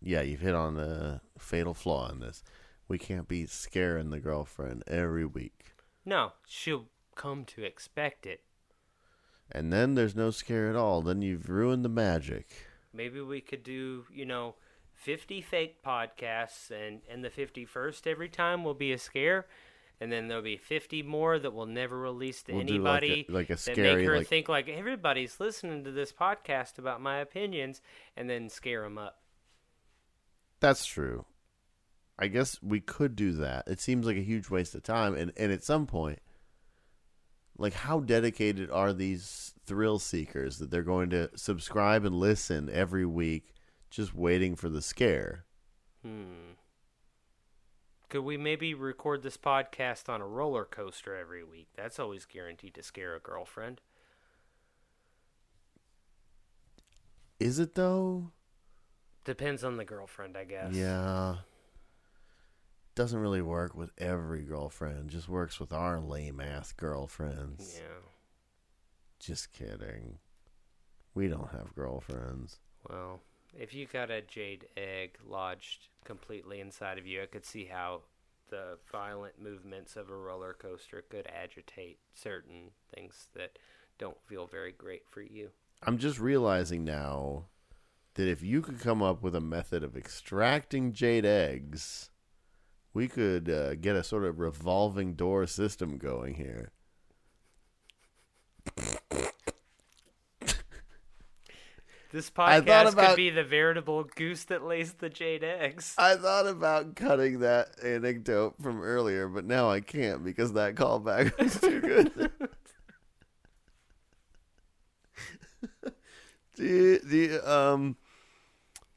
yeah, you've hit on the fatal flaw in this. We can't be scaring the girlfriend every week. No, she'll come to expect it. And then there's no scare at all. Then you've ruined the magic. Maybe we could do, you know, 50 fake podcasts, and, and the 51st every time will be a scare. And then there'll be 50 more that we'll never release to We'll do like a- anybody like a that scary, make her like- think like everybody's listening to this podcast about my opinions, and then scare them up. That's true. I guess we could do that. It seems like a huge waste of time and and at some point like how dedicated are these thrill seekers that they're going to subscribe and listen every week just waiting for the scare? Hmm. Could we maybe record this podcast on a roller coaster every week? That's always guaranteed to scare a girlfriend. Is it though? Depends on the girlfriend, I guess. Yeah. Doesn't really work with every girlfriend. Just works with our lame ass girlfriends. Yeah. Just kidding. We don't have girlfriends. Well, if you got a jade egg lodged completely inside of you, I could see how the violent movements of a roller coaster could agitate certain things that don't feel very great for you. I'm just realizing now that if you could come up with a method of extracting jade eggs, we could uh, get a sort of revolving door system going here. This podcast about- could be the veritable goose that lays the jade eggs. I thought about cutting that anecdote from earlier, but now I can't because that callback was too good. do you, do you, um,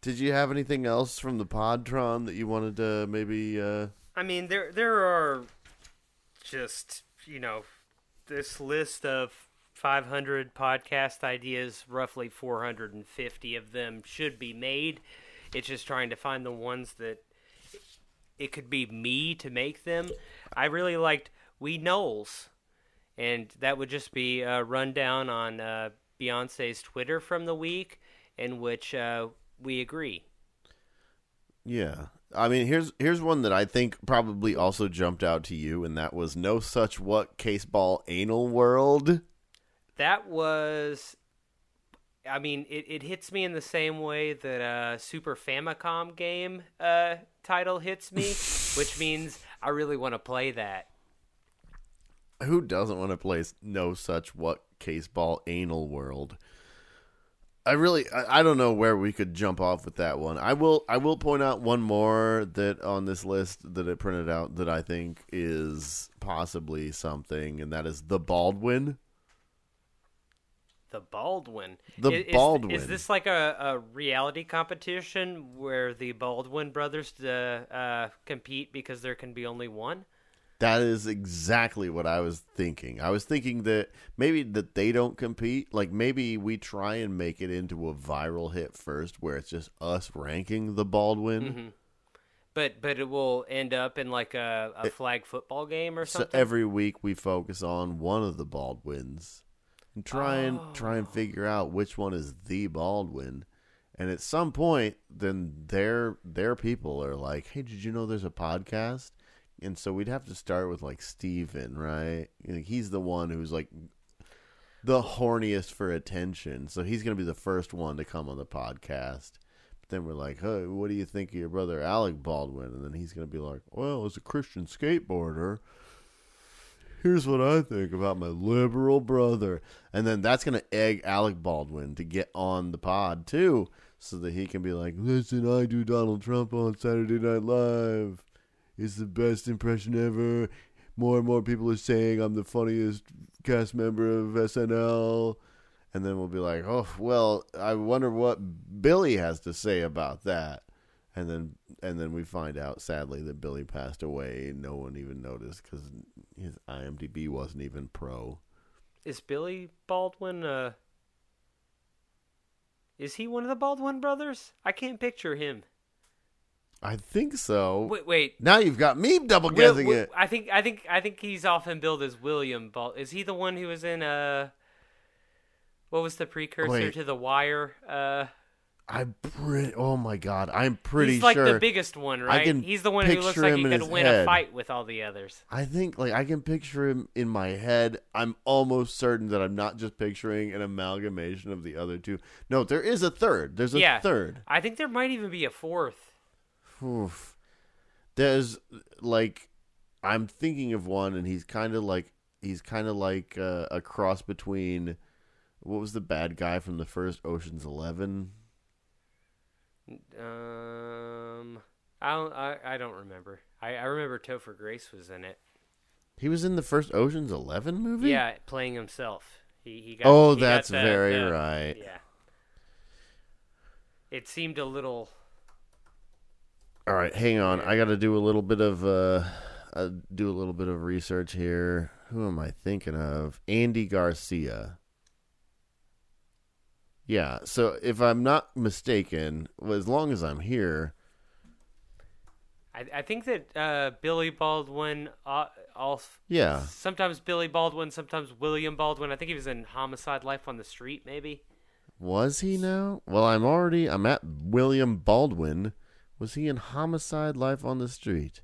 did you have anything else from the Podtron that you wanted to maybe? Uh, I mean, there there are just you know this list of 500 podcast ideas. Roughly 450 of them should be made. It's just trying to find the ones that it could be me to make them. I really liked We Knowles, and that would just be a rundown on uh, Beyonce's Twitter from the week, in which uh, we agree. Yeah. I mean, here's here's one that I think probably also jumped out to you, and that was no such what caseball anal world. That was. I mean, it, it hits me in the same way that a Super Famicom game uh, title hits me, which means I really want to play that. Who doesn't want to play no such what caseball anal world? I really I, I don't know where we could jump off with that one. I will I will point out one more that on this list that I printed out that I think is possibly something, and that is the Baldwin. The Baldwin. The is, Baldwin. Is this like a, a reality competition where the Baldwin brothers uh, uh, compete because there can be only one? That is exactly what I was thinking. I was thinking that maybe that they don't compete. Like maybe we try and make it into a viral hit first, where it's just us ranking the Baldwin. Mm-hmm. But but it will end up in like a, a flag football game or something. So every week we focus on one of the Baldwins and try and try and oh. figure out which one is the Baldwin. And at some point, then their their people are like, "Hey, did you know there's a podcast?" And so we'd have to start with like Stephen, right? Like, he's the one who's like the horniest for attention, so he's gonna be the first one to come on the podcast. But then we're like, "Hey, what do you think of your brother Alec Baldwin?" And then he's gonna be like, "Well, as a Christian skateboarder." Here's what I think about my liberal brother. And then that's going to egg Alec Baldwin to get on the pod too, so that he can be like, listen, I do Donald Trump on Saturday Night Live. It's the best impression ever. More and more people are saying I'm the funniest cast member of SNL. And then we'll be like, oh, well, I wonder what Billy has to say about that. And then, and then we find out, sadly, that Billy passed away. No one even noticed because his IMDb wasn't even pro. Is Billy Baldwin? Uh, is he one of the Baldwin brothers? I can't picture him. I think so. Wait, wait. Now you've got me double guessing it. I think I think I think he's often billed as William Bald. Is he the one who was in uh? What was the precursor Wait. to The Wire? Uh, I'm pretty. Oh my god, I'm pretty sure. he's like sure. the biggest one, right? can he's the one who looks picture like him he in could his win a head. fight with all the others. I think like I can picture him in my head. I'm almost certain that I'm not just picturing an amalgamation of the other two. No, there is a third. There's a yeah, third. I think there might even be a fourth. Oof. There's like I'm thinking of one, and he's kind of like he's kind of like uh, a cross between what was the bad guy from the first Ocean's Eleven? Um, I don't. I, I don't remember. I, I remember Topher Grace was in it. He was in the first Ocean's Eleven movie. Yeah, playing himself. He he got. Oh, he got that's the- very the- right. Yeah. It seemed a little. All right, hang on. I got to do a little bit of uh, uh, do a little bit of research here. Who am I thinking of? Andy Garcia. Yeah. So if I'm not mistaken, well, as long as I'm here, I, I think that uh, Billy Baldwin, uh, all yeah. sometimes Billy Baldwin, sometimes William Baldwin. I think he was in Homicide: Life on the Street, maybe. Was he now? Well, I'm already. I'm at William Baldwin. Was he in Homicide: Life on the Street?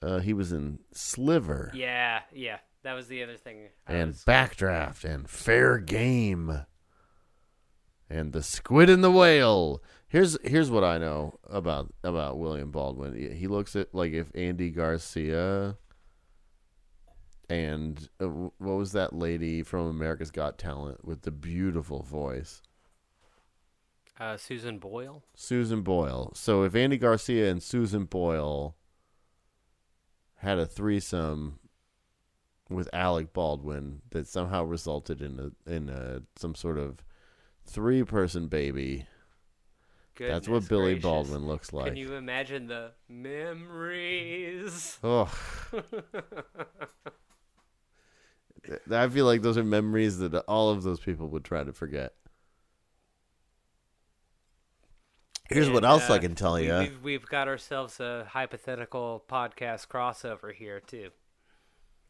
Uh, he was in Sliver. Yeah, yeah, that was the other thing. I and was- Backdraft and Fair Game and The Squid and the Whale. Here's here's what I know about about William Baldwin. He- He looks at like if Andy Garcia and uh, what was that lady from America's Got Talent with the beautiful voice? uh, Susan Boyle. Susan Boyle. So if Andy Garcia and Susan Boyle had a threesome with Alec Baldwin that somehow resulted in a in a some sort of three person baby, that's what Goodness Billy gracious. Baldwin looks like. Can you imagine the memories? Oh, I feel like those are memories that all of those people would try to forget. Here's what And, else I uh, can tell you. We've, we've got ourselves a hypothetical podcast crossover here too,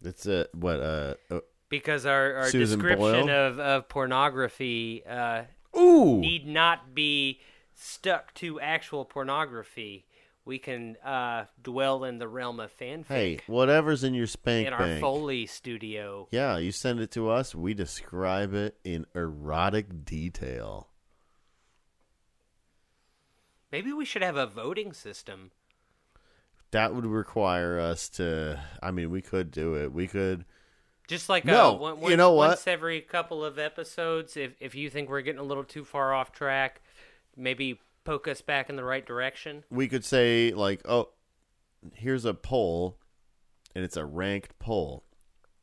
It's a what uh, uh because our, our Susan description Boyle? of, of pornography uh, ooh need not be stuck to actual pornography. We can uh, dwell in the realm of fanfic Hey, whatever's in your spank in our. Foley studio. Yeah, you send it to us. We describe it in erotic detail. Maybe we should have a voting system. That would require us to. I mean, we could do it. We could. Just like No, uh, one, you know what? once every couple of episodes, if if you think we're getting a little too far off track, maybe poke us back in the right direction. We could say like, oh, here's a poll, and it's a ranked poll.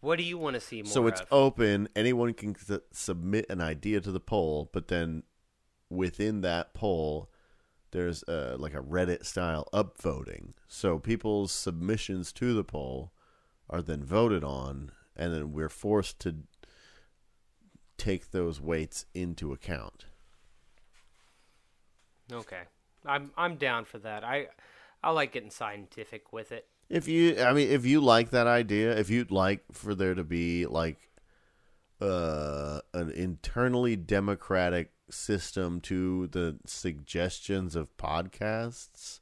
What do you want to see more so it's of? open. Anyone can s- submit an idea to the poll, but then within that poll, there's uh, like a Reddit style upvoting. So people's submissions to the poll are then voted on, and then we're forced to take those weights into account. Okay, I'm I'm down for that. I I like getting scientific with it. If you, I mean, if you like that idea, if you'd like for there to be like uh, an internally democratic system to the suggestions of podcasts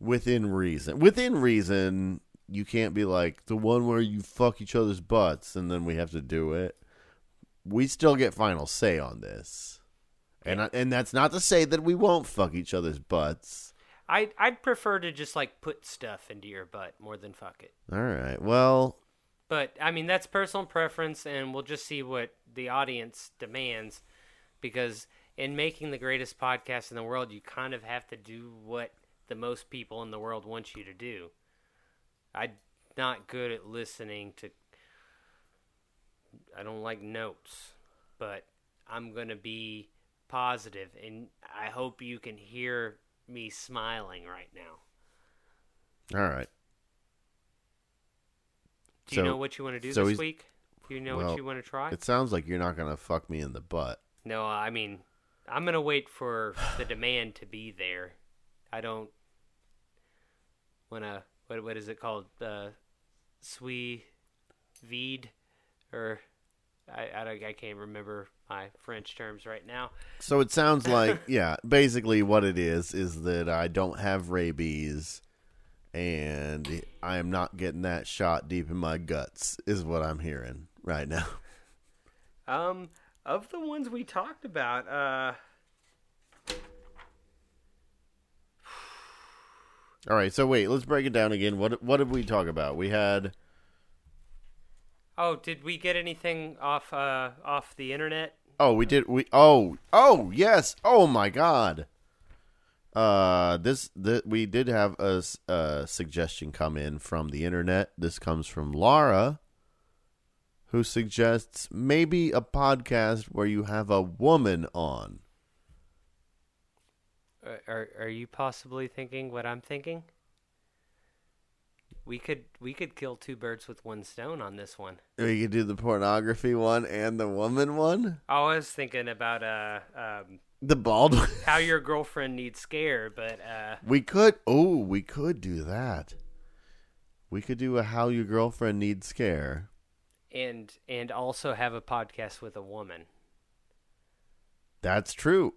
within reason, within reason, you can't be like the one where you fuck each other's butts and then we have to do it. We still get final say on this, and I, and that's not to say that we won't fuck each other's butts. I I'd prefer to just like put stuff into your butt more than fuck it. All right, well. But I mean that's personal preference, and we'll just see what the audience demands. Because in making the greatest podcast in the world, you kind of have to do what the most people in the world want you to do. I'm not good at listening to. I don't like notes, but I'm gonna be positive, and I hope you can hear me smiling right now. All right. Do you So- know what you want to do so this week? Do you know well, what you want to try? It sounds like you're not gonna fuck me in the butt. No, I mean, I'm gonna wait for the demand to be there. I don't wanna. What what is it called? Uh, sous vide, or I I, don't- I can't remember my French terms right now. So it sounds like, yeah, basically what it is is that I don't have rabies, and I am not getting that shot deep in my guts. Is what I'm hearing right now. Um, of the ones we talked about, uh, All right. So wait, let's break it down again. What what did we talk about? We had oh, did we get anything off uh off the internet? Oh, we did. We oh oh yes. Oh my god. Uh, this that we did have a suggestion come in from the internet. This comes from Laura, who suggests maybe a podcast where you have a woman on. Are, are you possibly thinking what I'm thinking? We could we could kill two birds with one stone on this one. We could do the pornography one and the woman one. I was thinking about uh um The bald one. how your girlfriend needs scare, but uh We could. Oh, we could do that. We could do a how your girlfriend needs scare. And and also have a podcast with a woman. That's true.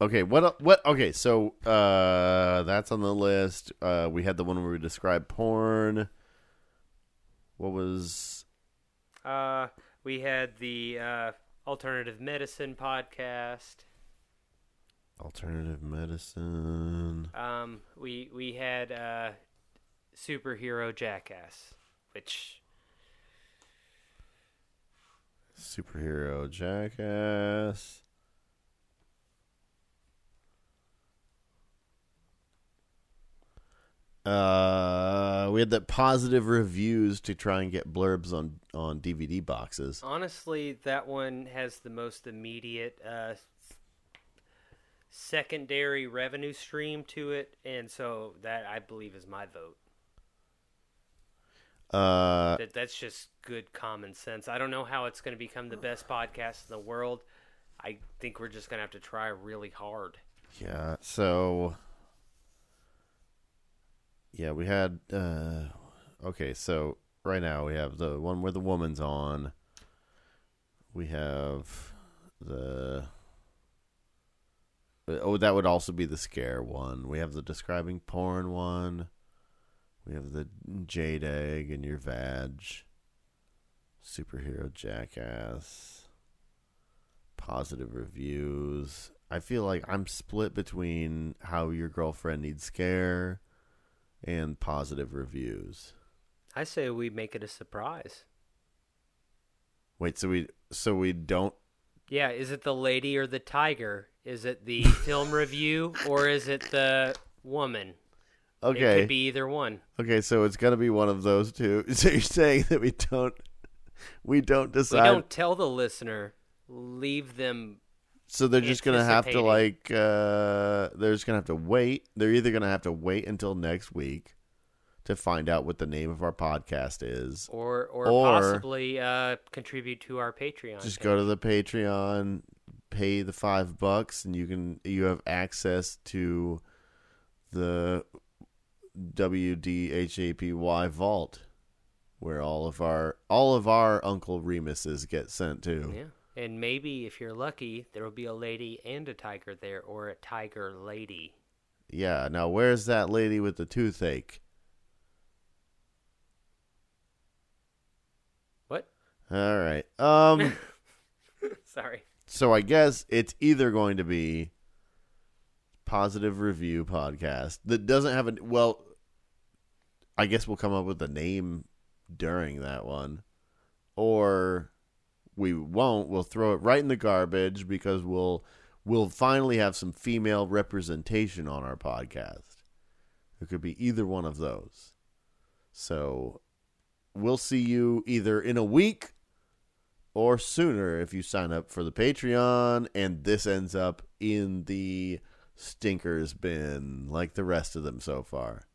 Okay, what what okay, so uh that's on the list. Uh we had the one where we described porn. What was Uh we had the uh alternative medicine podcast. alternative medicine? Um we we had uh superhero jackass, which Superhero jackass. Uh we had the positive reviews to try and get blurbs on on DVD boxes. honestly that one has the most immediate uh secondary revenue stream to it and so that I believe is my vote. Uh that that's just good common sense. I don't know how it's going to become the best podcast in the world. I think we're just going to have to try really hard. Yeah. So yeah, we had uh okay, so right now we have the one where the woman's on. We have the Oh, that would also be the scare one. We have the describing porn one. We have the jade egg and your vag. Superhero jackass. Positive reviews. I feel like I'm split between how your girlfriend needs scare and positive reviews. I say we make it a surprise. Wait, so we so we don't Yeah, is it the lady or the tiger? Is it the film review or is it the woman? It Okay. could be either one. Okay, so it's gonna be one of those two. So you're saying that we don't we don't decide We don't tell the listener. Leave them. so they're just gonna have to like uh they're just gonna have to wait. They're either gonna have to wait until next week to find out what the name of our podcast is. Or, or, Or- possibly uh, contribute to our Patreon. Just page. go to the Patreon, pay the five bucks, and you can you have access to the WDHAPY vault, where all of our all of our Uncle Remuses get sent to. Yeah. And maybe if you're lucky, there will be a lady and a tiger there, or a tiger lady. Yeah. Now, where's that lady with the toothache? What? All right. Um. Sorry. so I guess it's either going to be positive review podcast that doesn't have a well. I guess we'll come up with a name during that one, or we won't. We'll throw it right in the garbage because we'll we'll finally have some female representation on our podcast. It could be either one of those. So we'll see you either in a week or sooner if you sign up for the Patreon and this ends up in the stinkers been like the rest of them so far.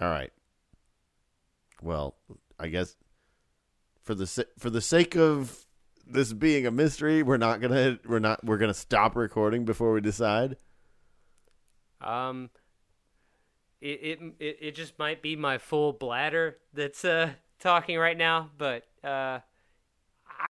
All right. Well, I guess for the for the sake of this being a mystery, we're not gonna we're not we're gonna stop recording before we decide. Um, it it it just might be my full bladder that's uh talking right now, but uh,